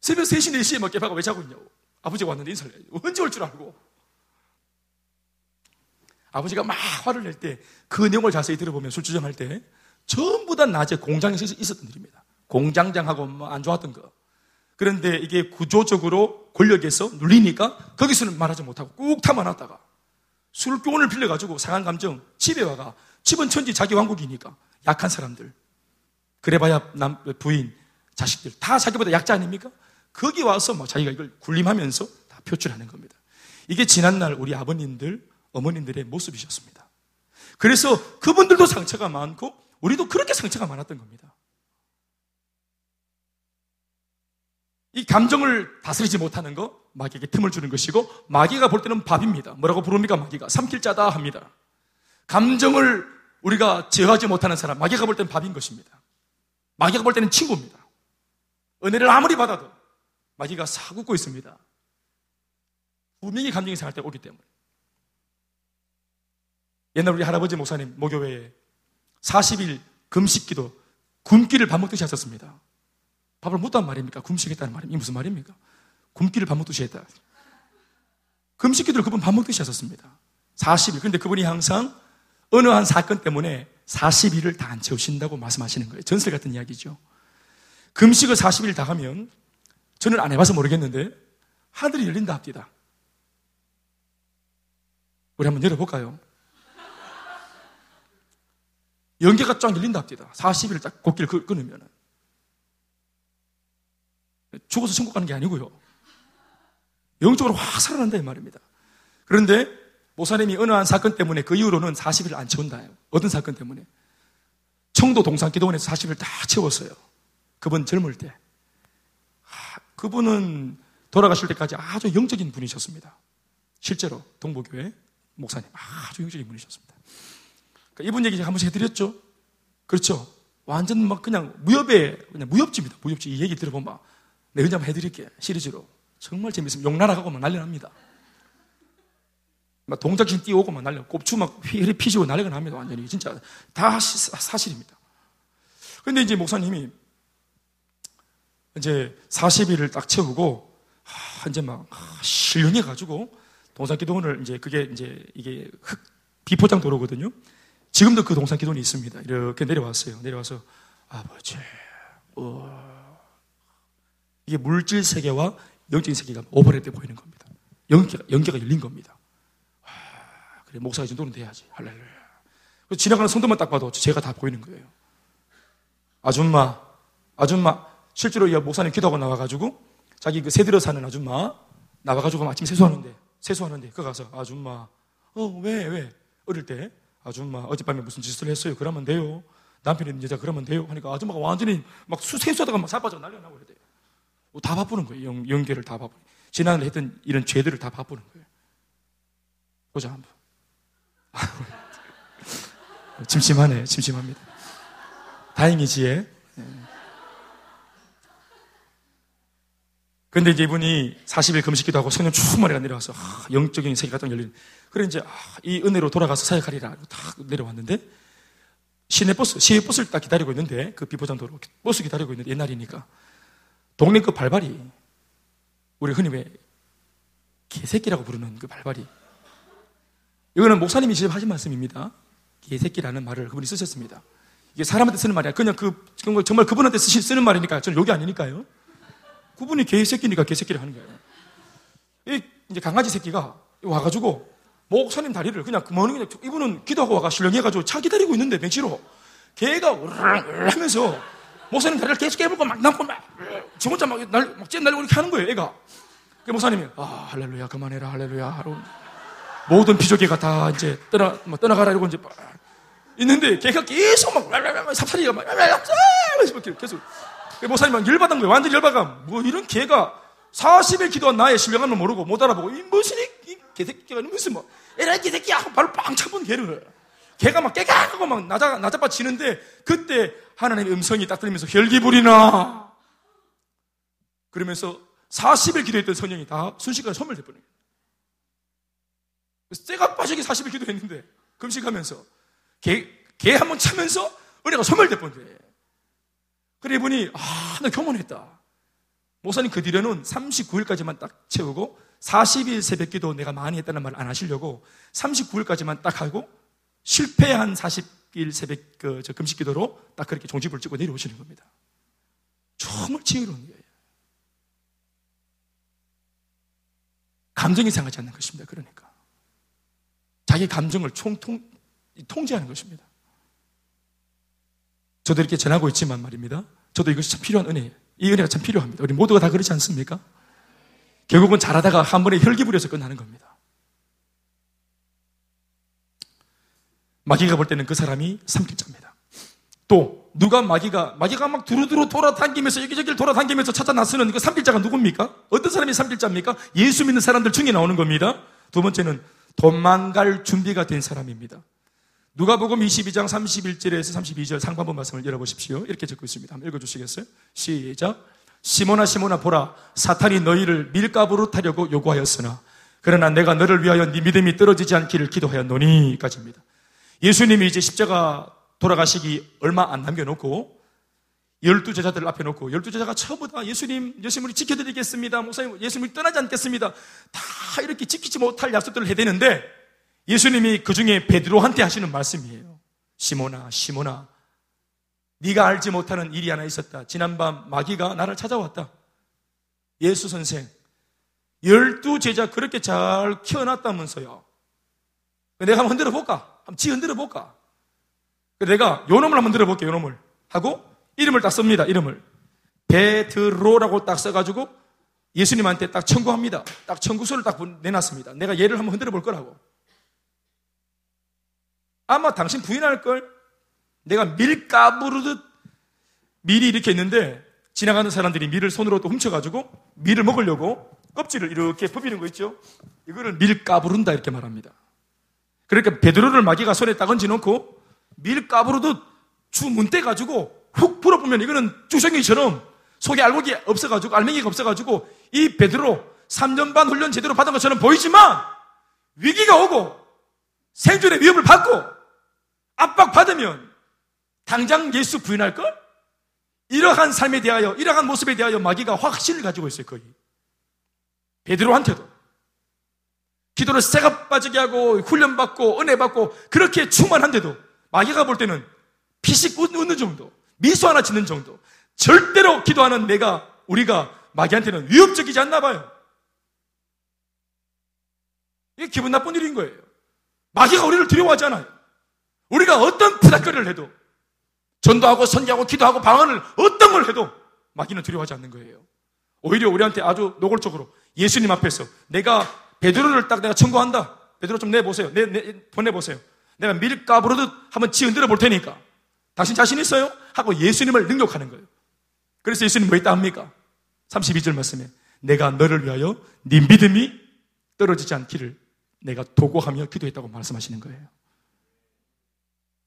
새벽 3시, 4시에 막 깨파가 왜 자고 있냐고. 아버지가 왔는데 인사를 해야지. 언제 올 줄 알고. 아버지가 막 화를 낼 때 그 내용을 자세히 들어보면 술주정 할 때 전부 다 낮에 공장에서 있었던 일입니다. 공장장하고 뭐 안 좋았던 거. 그런데 이게 구조적으로 권력에서 눌리니까 거기서는 말하지 못하고 꾹 타만놨다가 술교훈을 빌려가지고 상한 감정 집에 와가 집은 천지 자기 왕국이니까 약한 사람들 그래봐야 남 부인 자식들 다 자기보다 약자 아닙니까? 거기 와서 막 자기가 이걸 굴림하면서 다 표출하는 겁니다. 이게 지난날 우리 아버님들 어머님들의 모습이셨습니다. 그래서 그분들도 상처가 많고 우리도 그렇게 상처가 많았던 겁니다. 이 감정을 다스리지 못하는 거 마귀에게 틈을 주는 것이고 마귀가 볼 때는 밥입니다. 뭐라고 부릅니까 마귀가? 삼킬자다 합니다. 감정을 우리가 제어하지 못하는 사람 마귀가 볼 때는 밥인 것입니다. 마귀가 볼 때는 친구입니다. 은혜를 아무리 받아도 마귀가 사고고 있습니다. 분명히 감정이 상할 때 오기 때문에. 옛날 우리 할아버지 목사님 모교회에 40일 금식기도 굶기를 밥 먹듯이 하셨습니다. 밥을 못한 말입니까? 금식했다는 말입니까? 이게 무슨 말입니까? 굶기를 밥 먹듯이 했다. 금식기도를 그분 밥 먹듯이 하셨습니다. 40일. 근데 그분이 항상 어느 한 사건 때문에 40일을 다 안 채우신다고 말씀하시는 거예요. 전설 같은 이야기죠. 금식을 40일 다 하면 저는 안 해봐서 모르겠는데 하늘이 열린다 합니다. 우리 한번 열어볼까요? 연계가 쫙 열린다 합니다. 40일 딱 곡기를 끊으면. 죽어서 천국 가는 게 아니고요. 영적으로 확 살아난다 이 말입니다. 그런데 모사님이 어느 한 사건 때문에 그 이후로는 40일 안 채운다. 어떤 사건 때문에? 청도 동산기도원에서 40일 다 채웠어요. 그분 젊을 때. 그분은 돌아가실 때까지 아주 영적인 분이셨습니다. 실제로 동부교회 목사님 아주 영적인 분이셨습니다. 그러니까 이분 얘기 제가 한 번씩 해드렸죠. 그렇죠. 완전 막 그냥 무협에 그냥 무협지입니다. 무협지 이 얘기 들어보면 내 그냥 해드릴게 시리즈로 정말 재밌습니다. 용 날아가고 막 난리 납니다. 막 동작신 뛰어오고 막 난리 곱추 막 휘, 피지고 난리가 납니다. 완전히 진짜 다 사실입니다. 근데 이제 목사님이 이제 40일을 딱 채우고 하, 이제 막 실령해 가지고 동산 기도원을 이제 그게 이제 이게 흙 비포장 도로거든요. 지금도 그 동산 기도원이 있습니다. 이렇게 내려왔어요. 내려와서 아버지, 어, 이게 물질 세계와 영적인 세계가 오버랩돼 보이는 겁니다. 연계가, 연계가 열린 겁니다. 와, 그래 목사가 이 정도는 돼야지. 할렐루야. 지나가는 성도만 딱 봐도 제가 다 보이는 거예요. 아줌마, 아줌마, 실제로 이 목사님 기도하고 나와가지고 자기 그 새들어 사는 아줌마 나와가지고 아침 세수하는데 세수하는데 그 가서 아줌마 어 왜 왜? 어릴 때 아줌마 어젯밤에 무슨 짓을 했어요? 그러면 돼요. 남편이 있는 여자 그러면 돼요. 하니까 아줌마가 완전히 막 수, 세수하다가 막 사빠져 날려나고 그래요. 뭐다 바쁘는 거예요. 영, 연계를 다 바쁘는 지난해 했던 이런 죄들을 다 바쁘는 거예요. 보자 한번 침침하네 침침합니다 다행이지 예. 근데 이제 이분이 40일 금식기도 하고 성령 충만히가 내려와서 아, 영적인 세계가 딱 열리는. 그래 이제 아, 이 은혜로 돌아가서 사역하리라 딱 내려왔는데 시내 버스, 시외 버스를 딱 기다리고 있는데 그 비포장 도로 버스 기다리고 있는데 옛날이니까 동네 그 발발이 우리 흔히 왜 개새끼라고 부르는 그 발발이 이거는 목사님이 직접 하신 말씀입니다. 개새끼라는 말을 그분이 쓰셨습니다. 이게 사람한테 쓰는 말이야. 그냥 그 정말 그분한테 쓰는 말이니까 저는 욕이 아니니까요. 그분이 개새끼니까 개새끼를 하는 거예요. 이 이제 강아지 새끼가 와가지고 목사님 다리를 그냥 그머는 그냥 이분은 기도하고 와가 실령해가지고 차 기다리고 있는데 맹시로 개가 으르르 하면서 목사님 다리를 계속 깨물고 막 남고 막지 혼자 막 날, 막째 날리고 이렇게 하는 거예요, 애가. 그 목사님이 아 할렐루야 그만해라 할렐루야 하루 모든 피조개가 다 이제 떠나 뭐 떠나가라 이러고 이제 있는데 걔가 계속 막 삽살이가 막 계속 목사님 막 열받은 거예요. 완전 열받아. 뭐 이런 개가 40일 기도한 나의 신령함을 모르고 못 알아보고 이 무슨 이, 개새끼가 무슨 뭐 에라이 개새끼야 하고 발로 빵 차본 개를 개가 막 깨각하고 막 나자, 나자빠 치는데 그때 하나님의 음성이 딱 들리면서 혈기불이나 그러면서 40일 기도했던 성령이 다 순식간에 소멸돼버린 거예요. 쇠가 빠지게 40일 기도했는데 금식하면서 개, 개한번 차면서 은혜가 거예요. 그래 이분이 아, 나 교문했다. 목사님 그 뒤로는 39일까지만 딱 채우고 40일 새벽 기도 내가 많이 했다는 말 안 하시려고 39일까지만 딱 하고 실패한 40일 새벽 그, 저 금식 기도로 딱 그렇게 종집을 찍고 내려오시는 겁니다. 정말 지혜로운 거예요. 감정이 상하지 않는 것입니다. 그러니까. 자기 감정을 총통, 통제하는 것입니다. 저도 이렇게 전하고 있지만 말입니다. 저도 이것이 참 필요한 은혜예요. 이 은혜가 참 필요합니다. 우리 모두가 다 그렇지 않습니까? 결국은 잘하다가 한 번에 혈기 부려서 끝나는 겁니다. 마귀가 볼 때는 그 사람이 삼킬자입니다. 또 누가 마귀가 마귀가 막 두루두루 돌아다니면서 여기저기를 돌아다니면서 찾아 나서는 그 삼킬자가 누굽니까? 어떤 사람이 삼킬자입니까? 예수 믿는 사람들 중에 나오는 겁니다. 두 번째는 도망갈 준비가 된 사람입니다. 누가복음 22장 31절에서 32절 상반부 말씀을 열어보십시오. 이렇게 적고 있습니다. 한번 읽어주시겠어요? 시작. 시모나 시모나 보라 사탄이 너희를 밀가부로 타려고 요구하였으나 그러나 내가 너를 위하여 네 믿음이 떨어지지 않기를 기도하였노니까지입니다. 예수님이 이제 십자가 돌아가시기 얼마 안 남겨놓고 열두 제자들 앞에 놓고 열두 제자가 처음부터 예수님, 예수님을 지켜드리겠습니다. 목사님, 예수님을 떠나지 않겠습니다. 다 이렇게 지키지 못할 약속들을 해야 되는데 예수님이 그 중에 베드로한테 하시는 말씀이에요. 시모나, 시모나, 네가 알지 못하는 일이 하나 있었다. 지난밤 마귀가 나를 찾아왔다. 예수 선생, 열두 제자 그렇게 잘 키워놨다면서요. 내가 한번 흔들어 볼까? 한번 지 흔들어 볼까? 내가 요 놈을 한번 흔들어 볼게, 요 놈을. 하고 이름을 딱 씁니다, 이름을. 베드로라고 딱 써가지고 예수님한테 딱 청구합니다. 딱 청구서를 딱 내놨습니다. 내가 얘를 한번 흔들어 볼 거라고. 아마 당신 부인할 걸 내가 밀 까부르듯 밀이 이렇게 있는데 지나가는 사람들이 밀을 손으로 또 훔쳐가지고 밀을 먹으려고 껍질을 이렇게 퍼비는 거 있죠? 이거를 밀 까부른다 이렇게 말합니다. 그러니까 베드로를 마귀가 손에 딱 얹어놓고 밀 까부르듯 주문 떼가지고 훅 풀어보면 이거는 주성이처럼 속에 알곡이 없어가지고 알맹이가 없어가지고 이 베드로 3년 반 훈련 제대로 받은 것처럼 보이지만 위기가 오고 생존의 위협을 받고 압박받으면 당장 예수 부인할걸? 이러한 삶에 대하여, 이러한 모습에 대하여 마귀가 확신을 가지고 있어요, 거의. 베드로한테도. 기도를 새가 빠지게 하고, 훈련받고, 은혜받고, 그렇게 충만한데도, 마귀가 볼 때는 피식 웃는 정도, 미소 하나 짓는 정도, 절대로 기도하는 내가, 우리가 마귀한테는 위협적이지 않나 봐요. 이게 기분 나쁜 일인 거예요. 마귀가 우리를 두려워하잖아요. 우리가 어떤 부닥거리를 해도 전도하고 선교하고 기도하고 방언을 어떤 걸 해도 마귀는 두려워하지 않는 거예요. 오히려 우리한테 아주 노골적으로 예수님 앞에서 내가 베드로를 딱 내가 청구한다. 베드로 좀 내보세요. 내, 내, 보내보세요. 내가 밀가부르듯 한번 지 흔들어 볼 테니까. 당신 자신 있어요? 하고 예수님을 능력하는 거예요. 그래서 예수님 뭐 있다 합니까? 32절 말씀에 내가 너를 위하여 네 믿음이 떨어지지 않기를 내가 도구하며 기도했다고 말씀하시는 거예요.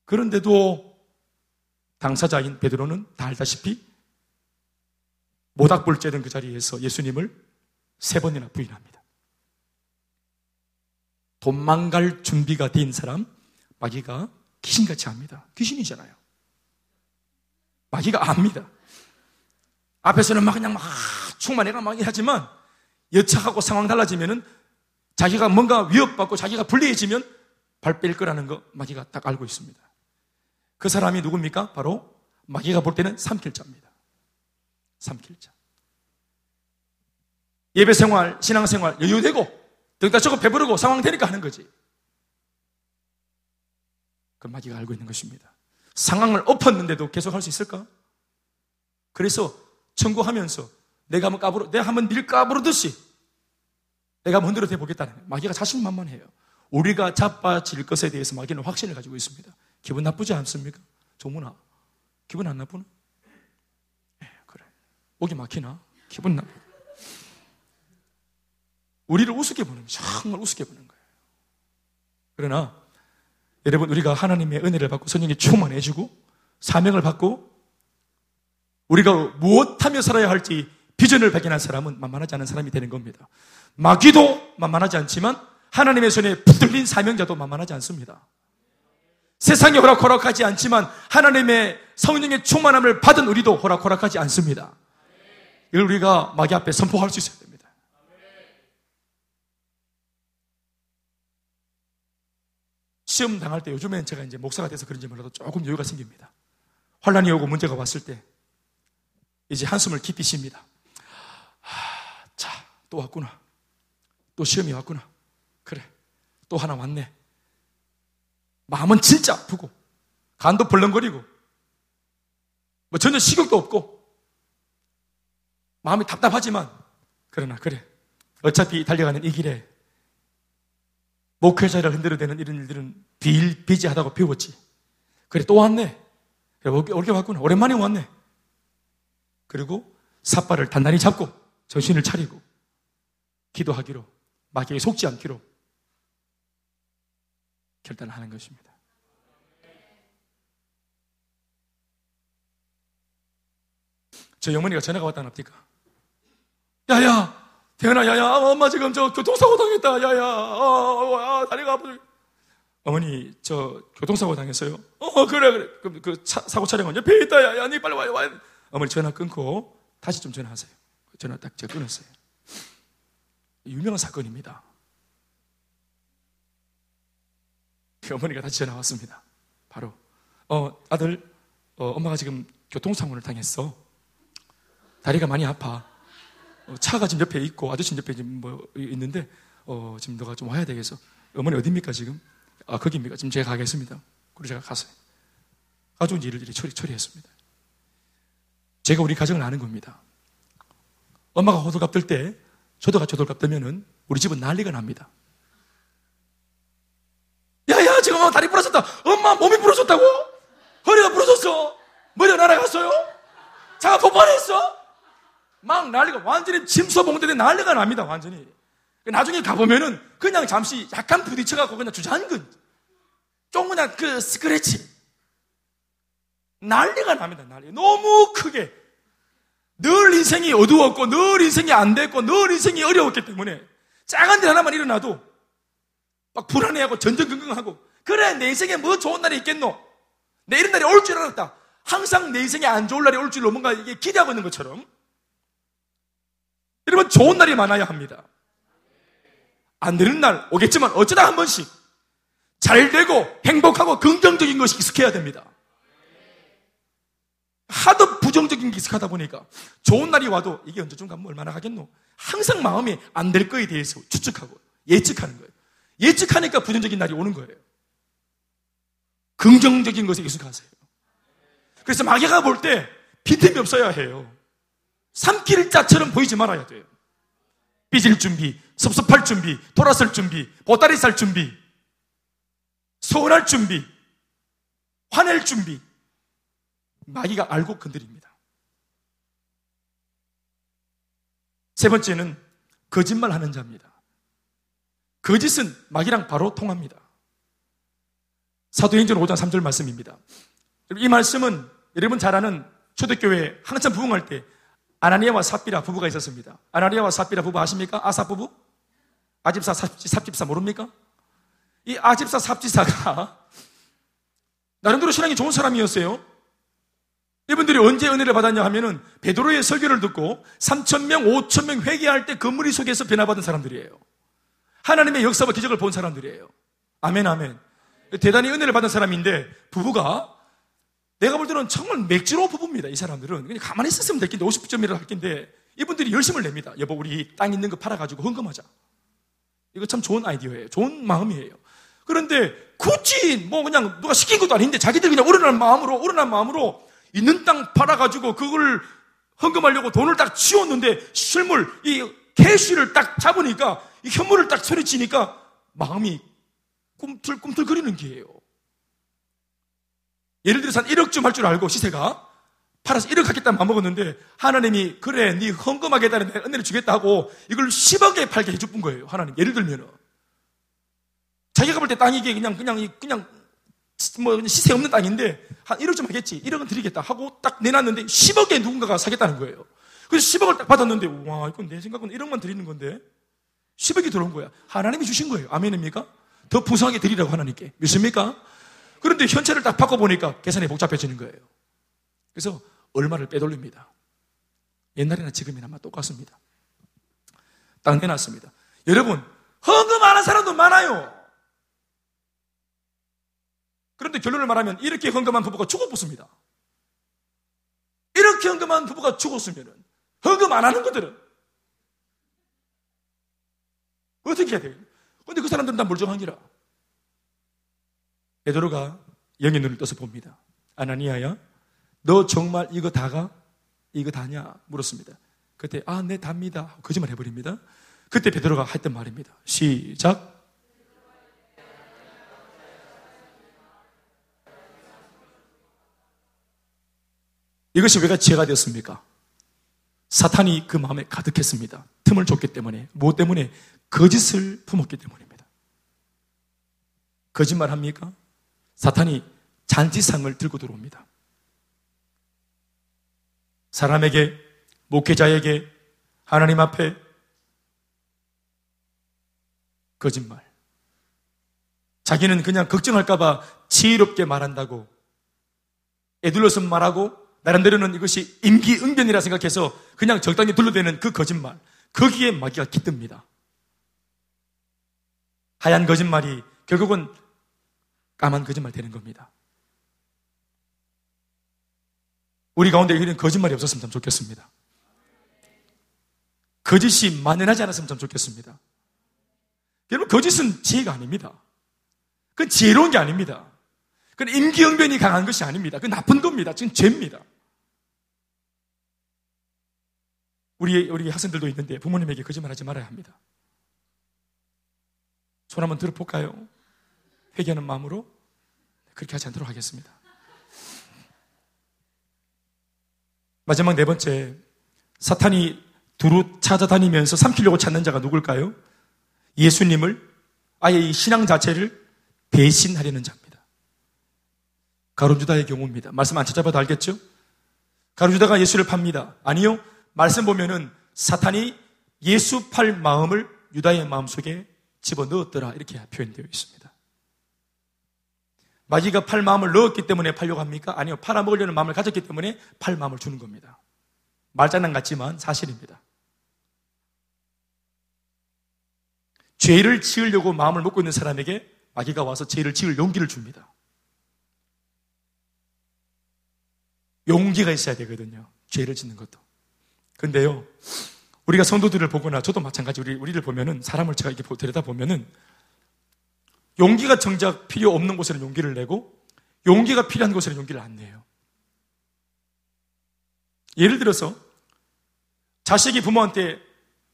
그런데도 당사자인 베드로는 다 알다시피 모닥불 쬐던 그 자리에서 예수님을 세 번이나 부인합니다. 도망갈 준비가 된 사람 마귀가 귀신같이 합니다. 귀신이잖아요. 마귀가 압니다. 앞에서는 막 그냥 막 충만해가 막 하지만 여차하고 상황 달라지면은 자기가 뭔가 위협받고 자기가 불리해지면 발 뺄 거라는 거 마귀가 딱 알고 있습니다. 그 사람이 누굽니까? 바로 마귀가 볼 때는 삼킬자입니다. 삼킬자. 예배 생활, 신앙 생활 여유되고 등다쳐고 배부르고 상황 되니까 하는 거지. 그 마귀가 알고 있는 것입니다. 상황을 엎었는데도 계속 할 수 있을까? 그래서 청구하면서 내가 한번 까부르, 내가 한번 밀 까부르듯이 내가 흔들어 대보겠다는 마귀가 자신만만해요. 우리가 자빠질 것에 대해서 마귀는 확신을 가지고 있습니다. 기분 나쁘지 않습니까? 조문아. 기분 안 나쁘나? 예, 그래. 목이 막히나? 기분 나쁘 우리를 우습게 보는 거예요. 정말 우습게 보는 거예요. 그러나, 여러분, 우리가 하나님의 은혜를 받고 성령이 충만해주고, 사명을 받고, 우리가 무엇하며 살아야 할지 비전을 발견한 사람은 만만하지 않은 사람이 되는 겁니다. 마귀도 만만하지 않지만, 하나님의 손에 붙들린 사명자도 만만하지 않습니다. 세상이 호락호락하지 않지만 하나님의 성령의 충만함을 받은 우리도 호락호락하지 않습니다. 이걸 우리가 마귀 앞에 선포할 수 있어야 됩니다. 시험 당할 때 요즘엔 제가 이제 목사가 돼서 그런지 몰라도 조금 여유가 생깁니다. 환란이 오고 문제가 왔을 때 이제 한숨을 깊이 쉽니다. 하, 자, 또 왔구나. 또 시험이 왔구나. 그래. 또 하나 왔네. 마음은 진짜 아프고, 간도 벌렁거리고, 뭐 전혀 식욕도 없고, 마음이 답답하지만, 그러나, 그래. 어차피 달려가는 이 길에, 목회자를 흔들어대는 이런 일들은 빌, 비지하다고 비웠지. 그래, 또 왔네. 그래, 올게 왔구나. 오랜만에 왔네. 그리고 삿발을 단단히 잡고 정신을 차리고 기도하기로 마귀에 속지 않기로 결단을 하는 것입니다. 저 어머니가 전화가 왔다는 합니까? 야야, 대현아, 야야, 엄마 지금 저 교통사고 당했다. 야야, 어, 어, 어, 다리가 아프죠. 어머니, 저 교통사고 당했어요. 어, 그래, 그래. 그럼 그 차, 사고 차량은 옆에 있다. 야야, 니 빨리 와요, 와요. 어머니 전화 끊고 다시 좀 전화하세요. 전화 딱 제가 끊었어요. 유명한 사건입니다. 어머니가 다시 전화 왔습니다. 바로, 어, 아들, 어, 엄마가 지금 교통사고를 당했어. 다리가 많이 아파. 어, 차가 지금 옆에 있고 아저씨 옆에 지금 뭐 있는데 어, 지금 너가 좀 와야 되겠어. 어머니 어디입니까 지금? 아 거기입니까? 지금 제가 가겠습니다. 그리고 제가 갔어요. 가족 일을 일이 처리 처리했습니다. 제가 우리 가정을 아는 겁니다. 엄마가 호들갑 들때 저도 같이 호들갑 들면은 우리 집은 난리가 납니다. 야야 지금 엄마 다리 부러졌다. 엄마 몸이 부러졌다고? 허리가 부러졌어. 머리가 날아갔어요? 자가 폭발했어? 막 난리가 완전히 침소봉대에 난리가 납니다. 완전히. 나중에 가보면은 그냥 잠시 약간 부딪혀갖고 그냥 주저앉은 좀 그냥 그 스크래치 난리가 납니다. 난리 너무 크게 늘 인생이 어두웠고 늘 인생이 안 됐고 늘 인생이 어려웠기 때문에 작은 일 하나만 일어나도 막 불안해하고 전전긍긍하고 그래 내 인생에 뭐 좋은 날이 있겠노 내 이런 날이 올 줄 알았다 항상 내 인생에 안 좋은 날이 올 줄로 뭔가 이게 기대하고 있는 것처럼 여러분 좋은 날이 많아야 합니다. 안 되는 날 오겠지만 어쩌다 한 번씩 잘 되고 행복하고 긍정적인 것이 익숙해야 됩니다. 하도 부정적인 게 익숙하다 보니까 좋은 날이 와도 이게 언제쯤 가면 얼마나 가겠노? 항상 마음이 안 될 거에 대해서 추측하고 예측하는 거예요. 예측하니까 부정적인 날이 오는 거예요. 긍정적인 것에 익숙하세요. 그래서 마귀가 볼 때 빈틈이 없어야 해요. 삼킬 자처럼 보이지 말아야 돼요. 삐질 준비, 섭섭할 준비, 돌아설 준비, 보따리 살 준비, 서운할 준비, 화낼 준비. 마귀가 알고 건드립니다. 세 번째는 거짓말 하는 자입니다. 거짓은 마귀랑 바로 통합니다. 사도행전 5장 3절 말씀입니다. 이 말씀은 여러분 잘 아는 초대교회 한참 부흥할 때 아나니아와 삽비라 부부가 있었습니다. 아나니아와 삽비라 부부 아십니까? 아삽 부부? 아집사 삽집사 모릅니까? 이 아집사 삽집사가 나름대로 신앙이 좋은 사람이었어요. 이분들이 언제 은혜를 받았냐 하면은 베드로의 설교를 듣고 3천명 5천명 회개할 때 건물이 속에서 변화받은 사람들이에요. 하나님의 역사와 기적을 본 사람들이에요. 아멘 아멘. 대단히 은혜를 받은 사람인데 부부가 내가 볼 때는 정말 맥주로 부부입니다. 이 사람들은. 그냥 가만히 있었으면 될 텐데, 50점이라도 할 텐데, 이분들이 열심을 냅니다. 여보, 우리 땅 있는 거 팔아가지고 헌금하자. 이거 참 좋은 아이디어예요. 좋은 마음이에요. 그런데 굳이 뭐 그냥 누가 시킨 것도 아닌데 자기들 그냥 오른한 마음으로, 오른한 마음으로 있는 땅 팔아가지고 그걸 헌금하려고 돈을 딱 치웠는데 실물, 이 캐시를 딱 잡으니까 이 현물을 딱 소리치니까 마음이 꿈틀꿈틀 거리는 게예요. 예를 들어서 한 1억쯤 할 줄 알고 시세가 팔아서 1억 하겠다는 마음 먹었는데 하나님이 그래 네 헌금하겠다는 내 은혜를 주겠다 하고 이걸 10억에 팔게 해줄 거예요 하나님. 예를 들면은. 자기가 볼 때 땅이 이게 그냥 그냥 그냥 뭐 시세 없는 땅인데 한 1억쯤 하겠지 1억은 드리겠다 하고 딱 내놨는데 10억에 누군가가 사겠다는 거예요. 그래서 10억을 딱 받았는데 와 이건 내 생각은 1억만 드리는 건데 10억이 들어온 거야. 하나님이 주신 거예요. 아멘입니까? 더 풍성하게 드리라고 하나님께. 믿습니까? 그런데 현찰을 딱 바꿔보니까 계산이 복잡해지는 거예요. 그래서 얼마를 빼돌립니다. 옛날이나 지금이나 아마 똑같습니다. 딱 내놨습니다. 여러분, 헌금하는 사람도 많아요. 그런데 결론을 말하면 이렇게 헌금한 부부가 죽어붙습니다. 이렇게 헌금한 부부가 죽었으면 헌금 안 하는 것들은 어떻게 해야 돼요? 근데 그 사람들은 다 멀쩡하니라. 베드로가 영의 눈을 떠서 봅니다. 아나니아야, 너 정말 이거 다가? 이거 다냐? 물었습니다. 그때 아, 네 답니다. 거짓말 해버립니다. 그때 베드로가 했던 말입니다. 시작. 이것이 왜가 죄가 되었습니까? 사탄이 그 마음에 가득했습니다. 틈을 줬기 때문에. 무엇 때문에? 거짓을 품었기 때문입니다. 거짓말 합니까? 사탄이 잔치상을 들고 들어옵니다. 사람에게, 목회자에게, 하나님 앞에 거짓말. 자기는 그냥 걱정할까봐 지혜롭게 말한다고 애둘러서 말하고 나름대로는 이것이 임기응변이라 생각해서 그냥 적당히 둘러대는 그 거짓말. 거기에 마귀가 깃듭니다. 하얀 거짓말이 결국은 까만 거짓말 되는 겁니다. 우리 가운데 이런 거짓말이 없었으면 참 좋겠습니다. 거짓이 만연하지 않았으면 참 좋겠습니다. 여러분, 거짓은 지혜가 아닙니다. 그건 지혜로운 게 아닙니다. 그건 임기응변이 강한 것이 아닙니다. 그건 나쁜 겁니다. 지금 죄입니다. 우리, 우리 학생들도 있는데 부모님에게 거짓말 하지 말아야 합니다. 손 한번 들어볼까요? 회개하는 마음으로 그렇게 하지 않도록 하겠습니다. 마지막 네 번째, 사탄이 두루 찾아다니면서 삼키려고 찾는 자가 누굴까요? 예수님을 아예 이 신앙 자체를 배신하려는 자입니다. 가론주다의 경우입니다. 말씀 안 찾아봐도 알겠죠? 가론주다가 예수를 팝니다. 아니요. 말씀 보면은 사탄이 예수 팔 마음을 유다의 마음속에 집어넣었더라. 이렇게 표현되어 있습니다. 마귀가 팔 마음을 넣었기 때문에 팔려고 합니까? 아니요. 팔아먹으려는 마음을 가졌기 때문에 팔 마음을 주는 겁니다. 말장난 같지만 사실입니다. 죄를 지으려고 마음을 먹고 있는 사람에게 마귀가 와서 죄를 지을 용기를 줍니다. 용기가 있어야 되거든요. 죄를 짓는 것도. 근데요, 우리가 성도들을 보거나 저도 마찬가지 우리, 우리를 보면은 사람을 제가 이렇게 들여다 보면은 용기가 정작 필요 없는 곳에는 용기를 내고 용기가 필요한 곳에는 용기를 안 내요. 예를 들어서 자식이 부모한테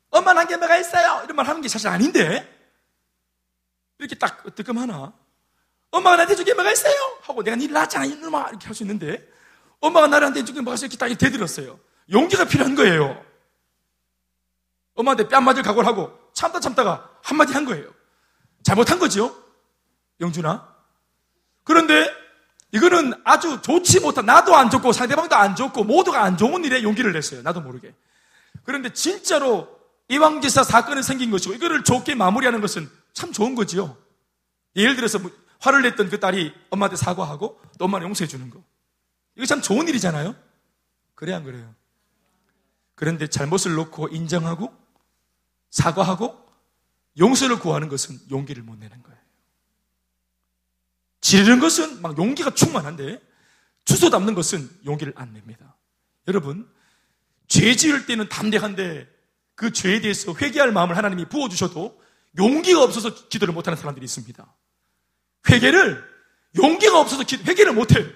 엄마 난게 뭐가 있어요? 이런 말 하는 게 사실 아닌데 이렇게 딱 뜨끔하나 엄마가 나한테 준게 뭐가 있어요? 하고 내가 니 낳았잖아 이놈아 이렇게 할 수 있는데 엄마가 나한테 준게 뭐가 있어요? 이렇게 딱 대들었어요. 용기가 필요한 거예요. 엄마한테 뺨 맞을 각오를 하고 참다 참다가 한마디 한 거예요. 잘못한 거죠? 영준아. 그런데 이거는 아주 좋지 못한, 나도 안 좋고 상대방도 안 좋고 모두가 안 좋은 일에 용기를 냈어요. 나도 모르게. 그런데 진짜로 이왕지사 사건이 생긴 것이고 이거를 좋게 마무리하는 것은 참 좋은 거지요. 예를 들어서 뭐 화를 냈던 그 딸이 엄마한테 사과하고 또 엄마를 용서해 주는 거. 이거 참 좋은 일이잖아요. 그래 안 그래요? 그런데 잘못을 놓고 인정하고 사과하고 용서를 구하는 것은 용기를 못 내는 거예요. 지르는 것은 막 용기가 충만한데 주소 담는 것은 용기를 안 냅니다. 여러분, 죄 지을 때는 담대한데 그 죄에 대해서 회개할 마음을 하나님이 부어주셔도 용기가 없어서 기도를 못하는 사람들이 있습니다. 회개를, 용기가 없어서 회개를 못해요.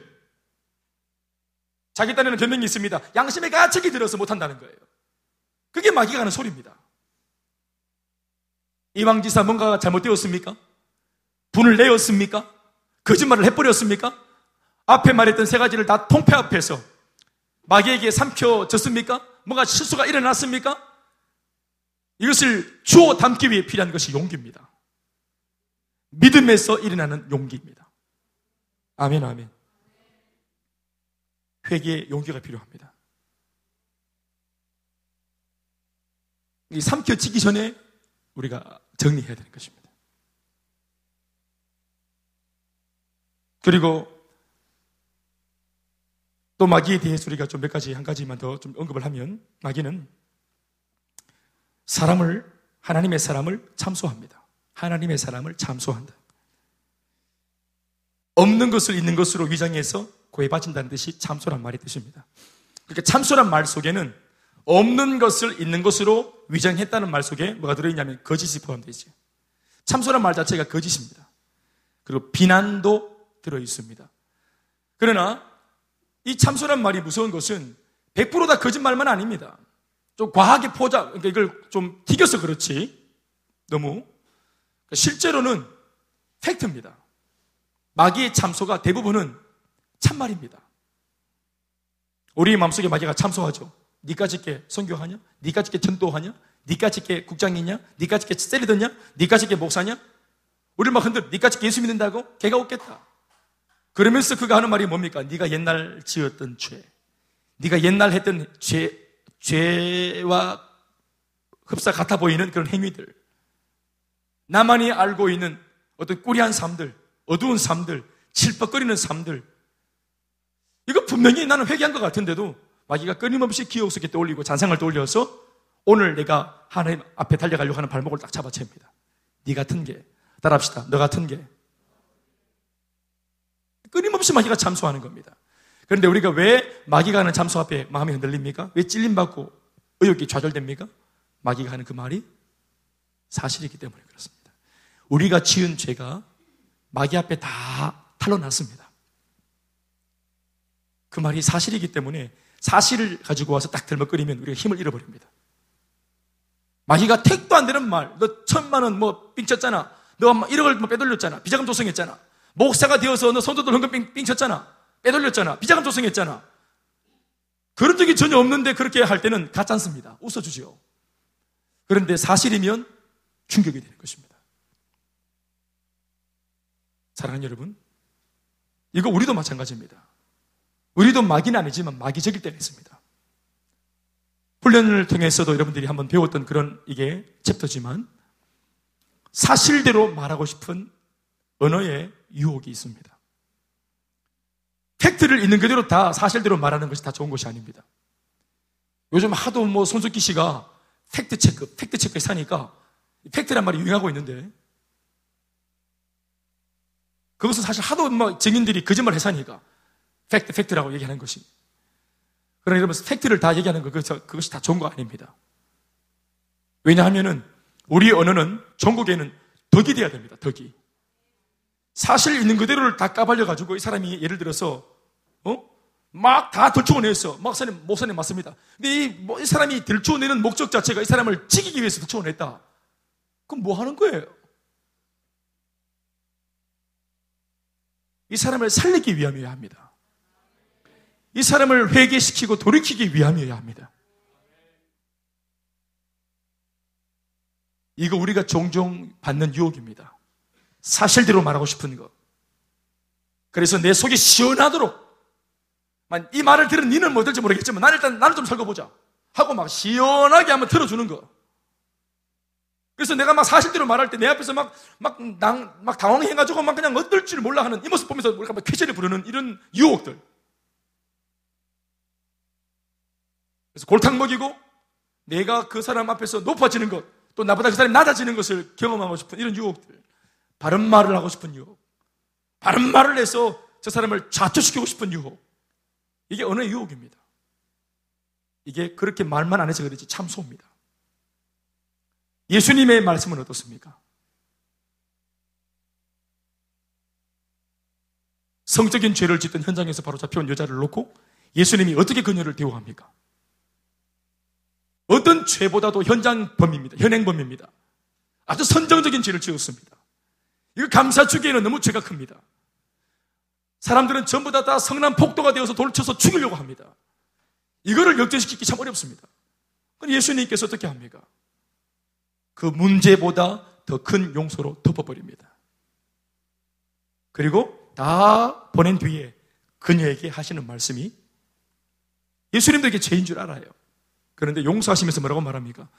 자기 딴에는 변명이 있습니다. 양심의 가책이 들어서 못한다는 거예요. 그게 마귀가 하는 소리입니다. 이왕 지사 뭔가 잘못되었습니까? 분을 내었습니까? 거짓말을 해버렸습니까? 앞에 말했던 세 가지를 다 통폐 앞에서 마귀에게 삼켜졌습니까? 뭔가 실수가 일어났습니까? 이것을 주어 담기 위해 필요한 것이 용기입니다. 믿음에서 일어나는 용기입니다. 아멘, 아멘. 회개에 용기가 필요합니다. 이 삼켜지기 전에 우리가 정리해야 되는 것입니다. 그리고 또 마귀에 대해서 우리가 좀 몇 가지 한 가지만 더 좀 언급을 하면 마귀는 사람을 하나님의 사람을 참소합니다. 하나님의 사람을 참소한다. 없는 것을 있는 것으로 위장해서 구해받친다는 뜻이 참소란 말의 뜻입니다. 그러니까 참소란 말 속에는 없는 것을 있는 것으로 위장했다는 말 속에 뭐가 들어있냐면 거짓이 포함되지. 참소란 말 자체가 거짓입니다. 그리고 비난도 들어 있습니다. 그러나 이 참소란 말이 무서운 것은 100%다 거짓말만 아닙니다. 좀 과하게 포장, 그러니까 이걸 좀 튀겨서 그렇지. 너무. 그러니까 실제로는 팩트입니다. 마귀의 참소가 대부분은 참말입니다. 우리 마음속에 마귀가 참소하죠. 니까 짓게 선교하냐? 니까 짓게 전도하냐? 니까 짓게 국장이냐? 니까 짓게 세리더냐? 니까 짓게 목사냐? 우리 막 흔들, 니까 짓게 예수 믿는다고? 걔가 없겠다. 그러면서 그가 하는 말이 뭡니까? 네가 옛날 지었던 죄, 네가 옛날 했던 죄, 죄와 흡사 같아 보이는 그런 행위들, 나만이 알고 있는 어떤 꾸리한 삶들, 어두운 삶들, 칠퍽거리는 삶들, 이거 분명히 나는 회개한 것 같은데도 마귀가 끊임없이 기억 속에 떠올리고 잔상을 떠올려서 오늘 내가 하나님 앞에 달려가려고 하는 발목을 딱 잡아챕니다. 네 같은 게, 따라합시다. 너 같은 게. 끊임없이 마귀가 참소하는 겁니다. 그런데 우리가 왜 마귀가 하는 참소 앞에 마음이 흔들립니까? 왜 찔림받고 의욕이 좌절됩니까? 마귀가 하는 그 말이 사실이기 때문에 그렇습니다. 우리가 지은 죄가 마귀 앞에 다 탄로났습니다. 그 말이 사실이기 때문에 사실을 가지고 와서 딱 들먹거리면 우리가 힘을 잃어버립니다. 마귀가 택도 안 되는 말, 너 천만 원뭐 삥쳤잖아. 너 1억을 뭐 빼돌렸잖아. 비자금 조성했잖아. 목사가 되어서 너 성도들 헌금 삥, 삥쳤잖아. 빼돌렸잖아. 비자금 조성했잖아. 그런 적이 전혀 없는데 그렇게 할 때는 가짜습니다. 웃어주죠. 그런데 사실이면 충격이 되는 것입니다. 사랑하는 여러분, 이거 우리도 마찬가지입니다. 우리도 마귀는 아니지만 마귀적일 때가 있습니다. 훈련을 통해서도 여러분들이 한번 배웠던 그런 이게 챕터지만 사실대로 말하고 싶은 언어의 유혹이 있습니다. 팩트를 있는 그대로 다 사실대로 말하는 것이 다 좋은 것이 아닙니다. 요즘 하도 뭐 손석희 씨가 fact check, fact check에 사니까 fact란 말이 유행하고 있는데 그것은 사실 하도 뭐 증인들이 거짓말 해사니까 fact, fact라고 얘기하는 것이. 그러나 여러분, fact를 다 얘기하는 것, 그것이 다 좋은 거 아닙니다. 왜냐하면은, 우리 언어는 전국에는 덕이 돼야 됩니다, 덕이. 사실 있는 그대로를 다 까발려가지고 이 사람이 예를 들어서, 어? 막 다 들추어냈어. 목사님, 목사님 맞습니다. 근데 이, 뭐, 이 사람이 들추어내는 목적 자체가 이 사람을 찍기 위해서 들추어냈다. 그럼 뭐 하는 거예요? 이 사람을 살리기 위함이어야 합니다. 이 사람을 회개시키고 돌이키기 위함이어야 합니다. 이거 우리가 종종 받는 유혹입니다. 사실대로 말하고 싶은 것. 그래서 내 속이 시원하도록 이 말을 들은 니는 뭐 될지 모르겠지만 나는 일단 나를 좀 살펴보자 하고 막 시원하게 한번 들어주는 거. 그래서 내가 막 사실대로 말할 때 내 앞에서 막, 막, 당, 막 당황해가지고 막 그냥 어떨 줄 몰라 하는 이 모습 보면서 우리가 막 쾌재를 부르는 이런 유혹들. 그래서 골탕 먹이고 내가 그 사람 앞에서 높아지는 것, 또 나보다 그 사람이 낮아지는 것을 경험하고 싶은 이런 유혹들. 바른 말을 하고 싶은 유혹. 바른 말을 해서 저 사람을 좌초시키고 싶은 유혹. 이게 언어의 유혹입니다. 이게 그렇게 말만 안 해서 그렇지 참소입니다. 예수님의 말씀은 어떻습니까? 성적인 죄를 짓던 현장에서 바로 잡혀온 여자를 놓고 예수님이 어떻게 그녀를 대우합니까? 어떤 죄보다도 현장 범입니다. 현행 범입니다. 아주 선정적인 죄를 지었습니다. 이거 감사주기에는 너무 죄가 큽니다. 사람들은 전부 다, 다 성난 폭도가 되어서 돌쳐서 죽이려고 합니다. 이거를 역전시키기 참 어렵습니다. 그럼 예수님께서 어떻게 합니까? 그 문제보다 더 큰 용서로 덮어버립니다. 그리고 다 보낸 뒤에 그녀에게 하시는 말씀이 예수님도 이게 죄인 줄 알아요. 그런데 용서하시면서 뭐라고 말합니까?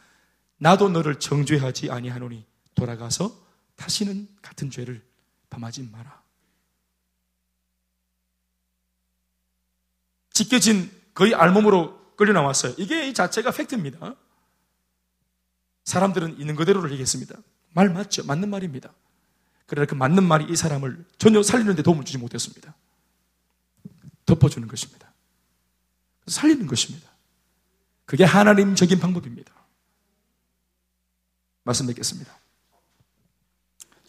나도 너를 정죄하지 아니하노니 돌아가서 다시는 같은 죄를 범하지 마라. 찢겨진 거의 알몸으로 끌려 나왔어요. 이게 이 자체가 팩트입니다. 사람들은 있는 그대로를 얘기했습니다. 말 맞죠? 맞는 말입니다. 그러나 그 맞는 말이 이 사람을 전혀 살리는데 도움을 주지 못했습니다. 덮어주는 것입니다. 살리는 것입니다. 그게 하나님적인 방법입니다. 말씀 뵙겠습니다.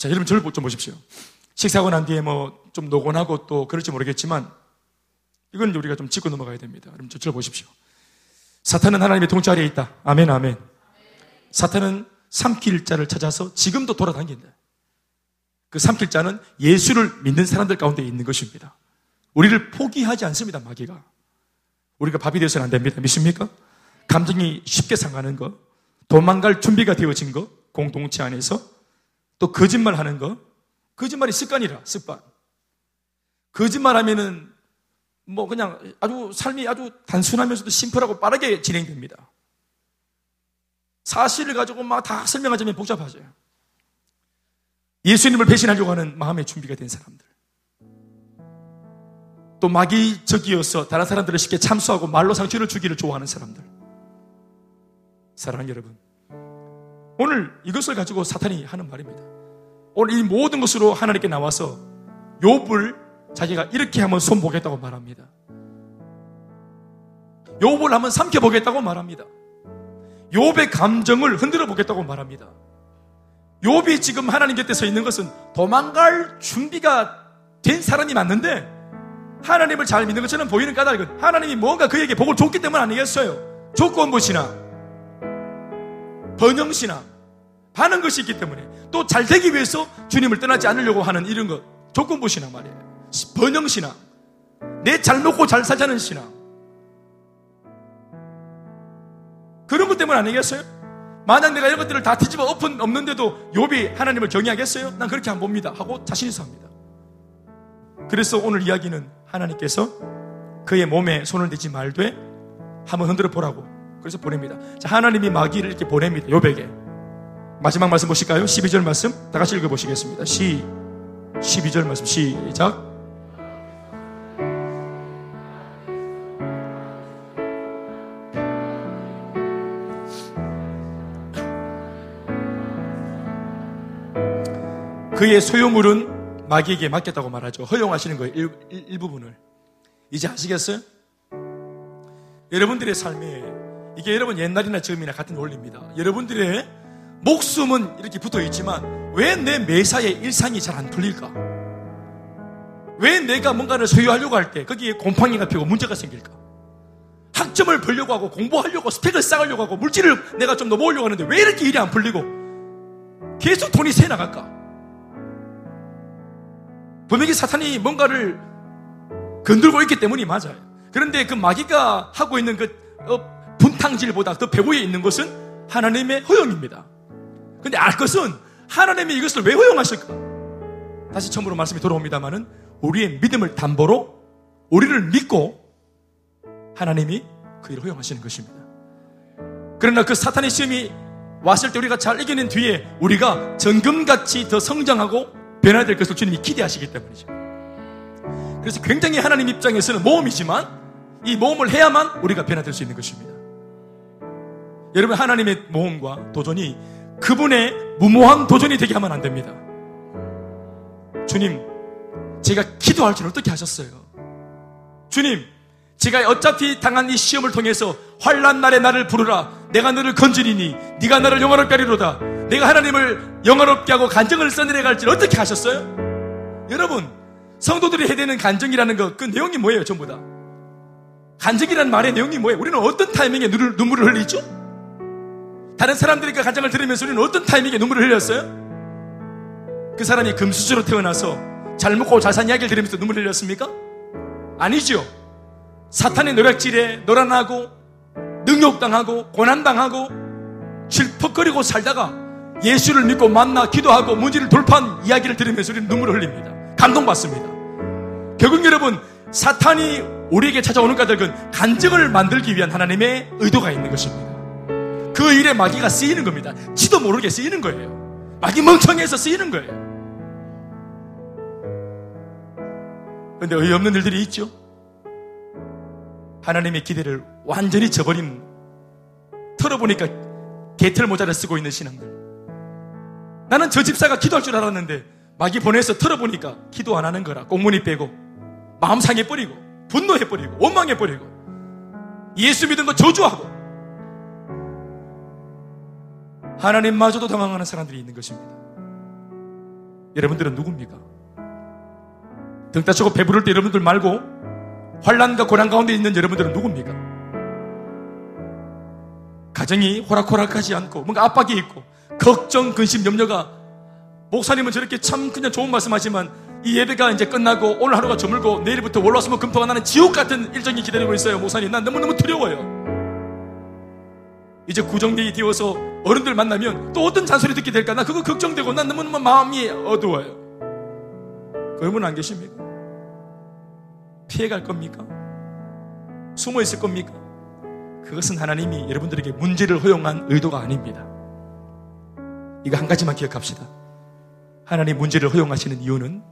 자, 여러분 저를 좀 보십시오. 식사하고 난 뒤에 뭐 좀 노곤하고 또 그럴지 모르겠지만 이건 우리가 좀 짚고 넘어가야 됩니다. 여러분 저를 보십시오. 사탄은 하나님의 통치 아래에 있다. 아멘, 아멘. 사탄은 삼킬 자를 찾아서 지금도 돌아다닌다. 그 삼킬 자는 예수를 믿는 사람들 가운데 있는 것입니다. 우리를 포기하지 않습니다, 마귀가. 우리가 밥이 되어서는 안 됩니다. 믿습니까? 감정이 쉽게 상하는 것, 도망갈 준비가 되어진 것, 공동체 안에서 또 거짓말 하는 것, 거짓말이 습관이라, 습관. 거짓말 하면은 뭐 그냥 아주 삶이 아주 단순하면서도 심플하고 빠르게 진행됩니다. 사실을 가지고 막 다 설명하자면 복잡하죠. 예수님을 배신하려고 하는 마음의 준비가 된 사람들. 또 마귀적이어서 다른 사람들을 쉽게 참수하고 말로 상처를 주기를 좋아하는 사람들. 사랑하는 여러분. 오늘 이것을 가지고 사탄이 하는 말입니다. 오늘 이 모든 것으로 하나님께 나와서 욥을 자기가 이렇게 한번 손보겠다고 말합니다. 욥을 한번 삼켜 보겠다고 말합니다. 욥의 감정을 흔들어 보겠다고 말합니다. 욥이 지금 하나님 곁에 서 있는 것은 도망갈 준비가 된 사람이 맞는데 하나님을 잘 믿는 것처럼 보이는 까닭은 하나님이 뭔가 그에게 복을 줬기 때문 아니겠어요? 조건부시나 번영시나 하는 것이 있기 때문에 또 잘 되기 위해서 주님을 떠나지 않으려고 하는 이런 것 조건부시나 말이에요. 번영시나 내잘 먹고 잘 살자는 신앙 그런 것 때문 아니겠어요? 만약 내가 이런 것들을 다 뒤집어 엎은 없는데도 욥이 하나님을 경외하겠어요? 난 그렇게 안 봅니다. 하고 자신 있어 합니다. 그래서 오늘 이야기는 하나님께서 그의 몸에 손을 대지 말되 한번 흔들어 보라고 그래서 보냅니다. 자, 하나님이 마귀를 이렇게 보냅니다. 욥에게. 마지막 말씀 보실까요? 12절 말씀 다 같이 읽어보시겠습니다. 시 12절 말씀 시작. 그의 소유물은 마귀에게 맡겼다고 말하죠. 허용하시는 거예요. 일, 일, 일부분을. 이제 아시겠어요? 여러분들의 삶에 이게 여러분 옛날이나 지금이나 같은 원리입니다. 여러분들의 목숨은 이렇게 붙어 있지만 왜 내 매사의 일상이 잘 안 풀릴까? 왜 내가 뭔가를 소유하려고 할 때 거기에 곰팡이가 피고 문제가 생길까? 학점을 벌려고 하고 공부하려고 스펙을 쌓으려고 하고 물질을 내가 좀 넘어오려고 하는데 왜 이렇게 일이 안 풀리고 계속 돈이 새 나갈까? 분명히 사탄이 뭔가를 건들고 있기 때문이 맞아요. 그런데 그 마귀가 하고 있는 그 어, 분탕질보다 더 배후에 있는 것은 하나님의 허용입니다. 근데 알 것은 하나님이 이것을 왜 허용하실까? 다시 처음으로 말씀이 돌아옵니다만은 우리의 믿음을 담보로 우리를 믿고 하나님이 그 일을 허용하시는 것입니다. 그러나 그 사탄의 시험이 왔을 때 우리가 잘 이겨낸 뒤에 우리가 정금같이 더 성장하고 변화될 것을 주님이 기대하시기 때문이죠. 그래서 굉장히 하나님 입장에서는 모험이지만 이 모험을 해야만 우리가 변화될 수 있는 것입니다. 여러분 하나님의 모험과 도전이 그분의 무모한 도전이 되게 하면 안 됩니다. 주님, 제가 기도할 줄 어떻게 하셨어요? 주님, 제가 어차피 당한 이 시험을 통해서 환란 날에 나를 부르라. 내가 너를 건지리니 네가 나를 영원롭게 하리로다. 내가 하나님을 영원롭게 하고 간정을 써내려 갈지 어떻게 하셨어요? 여러분, 성도들이 해야 되는 간정이라는 것, 그 내용이 뭐예요, 전부 다? 간정이라는 말의 내용이 뭐예요? 우리는 어떤 타이밍에 눈물을 흘리죠? 다른 사람들이 그 간정을 들으면서 우리는 어떤 타이밍에 눈물을 흘렸어요? 그 사람이 금수저로 태어나서 잘 먹고 잘 산 이야기를 들으면서 눈물 을 흘렸습니까? 아니죠. 사탄의 노략질에 놀아나고 능욕당하고 고난당하고 실퍽거리고 살다가 예수를 믿고 만나 기도하고 문제를 돌파한 이야기를 들으면서 우리는 눈물을 흘립니다. 감동받습니다. 결국 여러분 사탄이 우리에게 찾아오는 까닭은 간증을 만들기 위한 하나님의 의도가 있는 것입니다. 그 일에 마귀가 쓰이는 겁니다. 지도 모르게 쓰이는 거예요. 마귀 멍청해서 쓰이는 거예요. 그런데 의없는 일들이 있죠. 하나님의 기대를 완전히 저버린 털어보니까 개털 모자를 쓰고 있는 신앙들. 나는 저 집사가 기도할 줄 알았는데 마귀 보내서 털어보니까 기도 안 하는 거라. 꽁무니 빼고 마음 상해 버리고 분노해 버리고 원망해 버리고 예수 믿은 거 저주하고 하나님마저도 당황하는 사람들이 있는 것입니다. 여러분들은 누굽니까? 등 따치고 배부를 때 여러분들 말고 환란과 고난 가운데 있는 여러분들은 누굽니까? 가정이 호락호락하지 않고 뭔가 압박이 있고 걱정, 근심, 염려가 목사님은 저렇게 참 그냥 좋은 말씀하지만 이 예배가 이제 끝나고 오늘 하루가 저물고 내일부터 월화수목 금토가 나는 지옥 같은 일정이 기다리고 있어요 목사님 난 너무너무 두려워요 이제 구정대이 되어서 어른들 만나면 또 어떤 잔소리 듣게 될까 나 그거 걱정되고 난 너무너무 마음이 어두워요 그런 분안 계십니까? 피해갈 겁니까? 숨어 있을 겁니까? 그것은 하나님이 여러분들에게 문제를 허용한 의도가 아닙니다. 이거 한 가지만 기억합시다. 하나님 문제를 허용하시는 이유는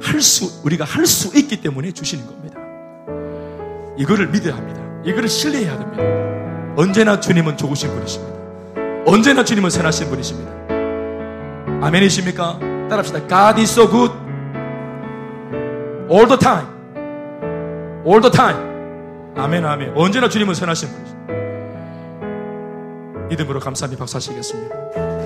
할 수, 우리가 할 수 있기 때문에 주시는 겁니다. 이거를 믿어야 합니다. 이거를 신뢰해야 됩니다. 언제나 주님은 좋으신 분이십니다. 언제나 주님은 선하신 분이십니다. 아멘이십니까? 따라합시다. God is so good all the time. all the time. 아멘, 아멘. 언제나 주님은 선하신 분이십니다. 믿음으로 감사하며 박수 하시겠습니다.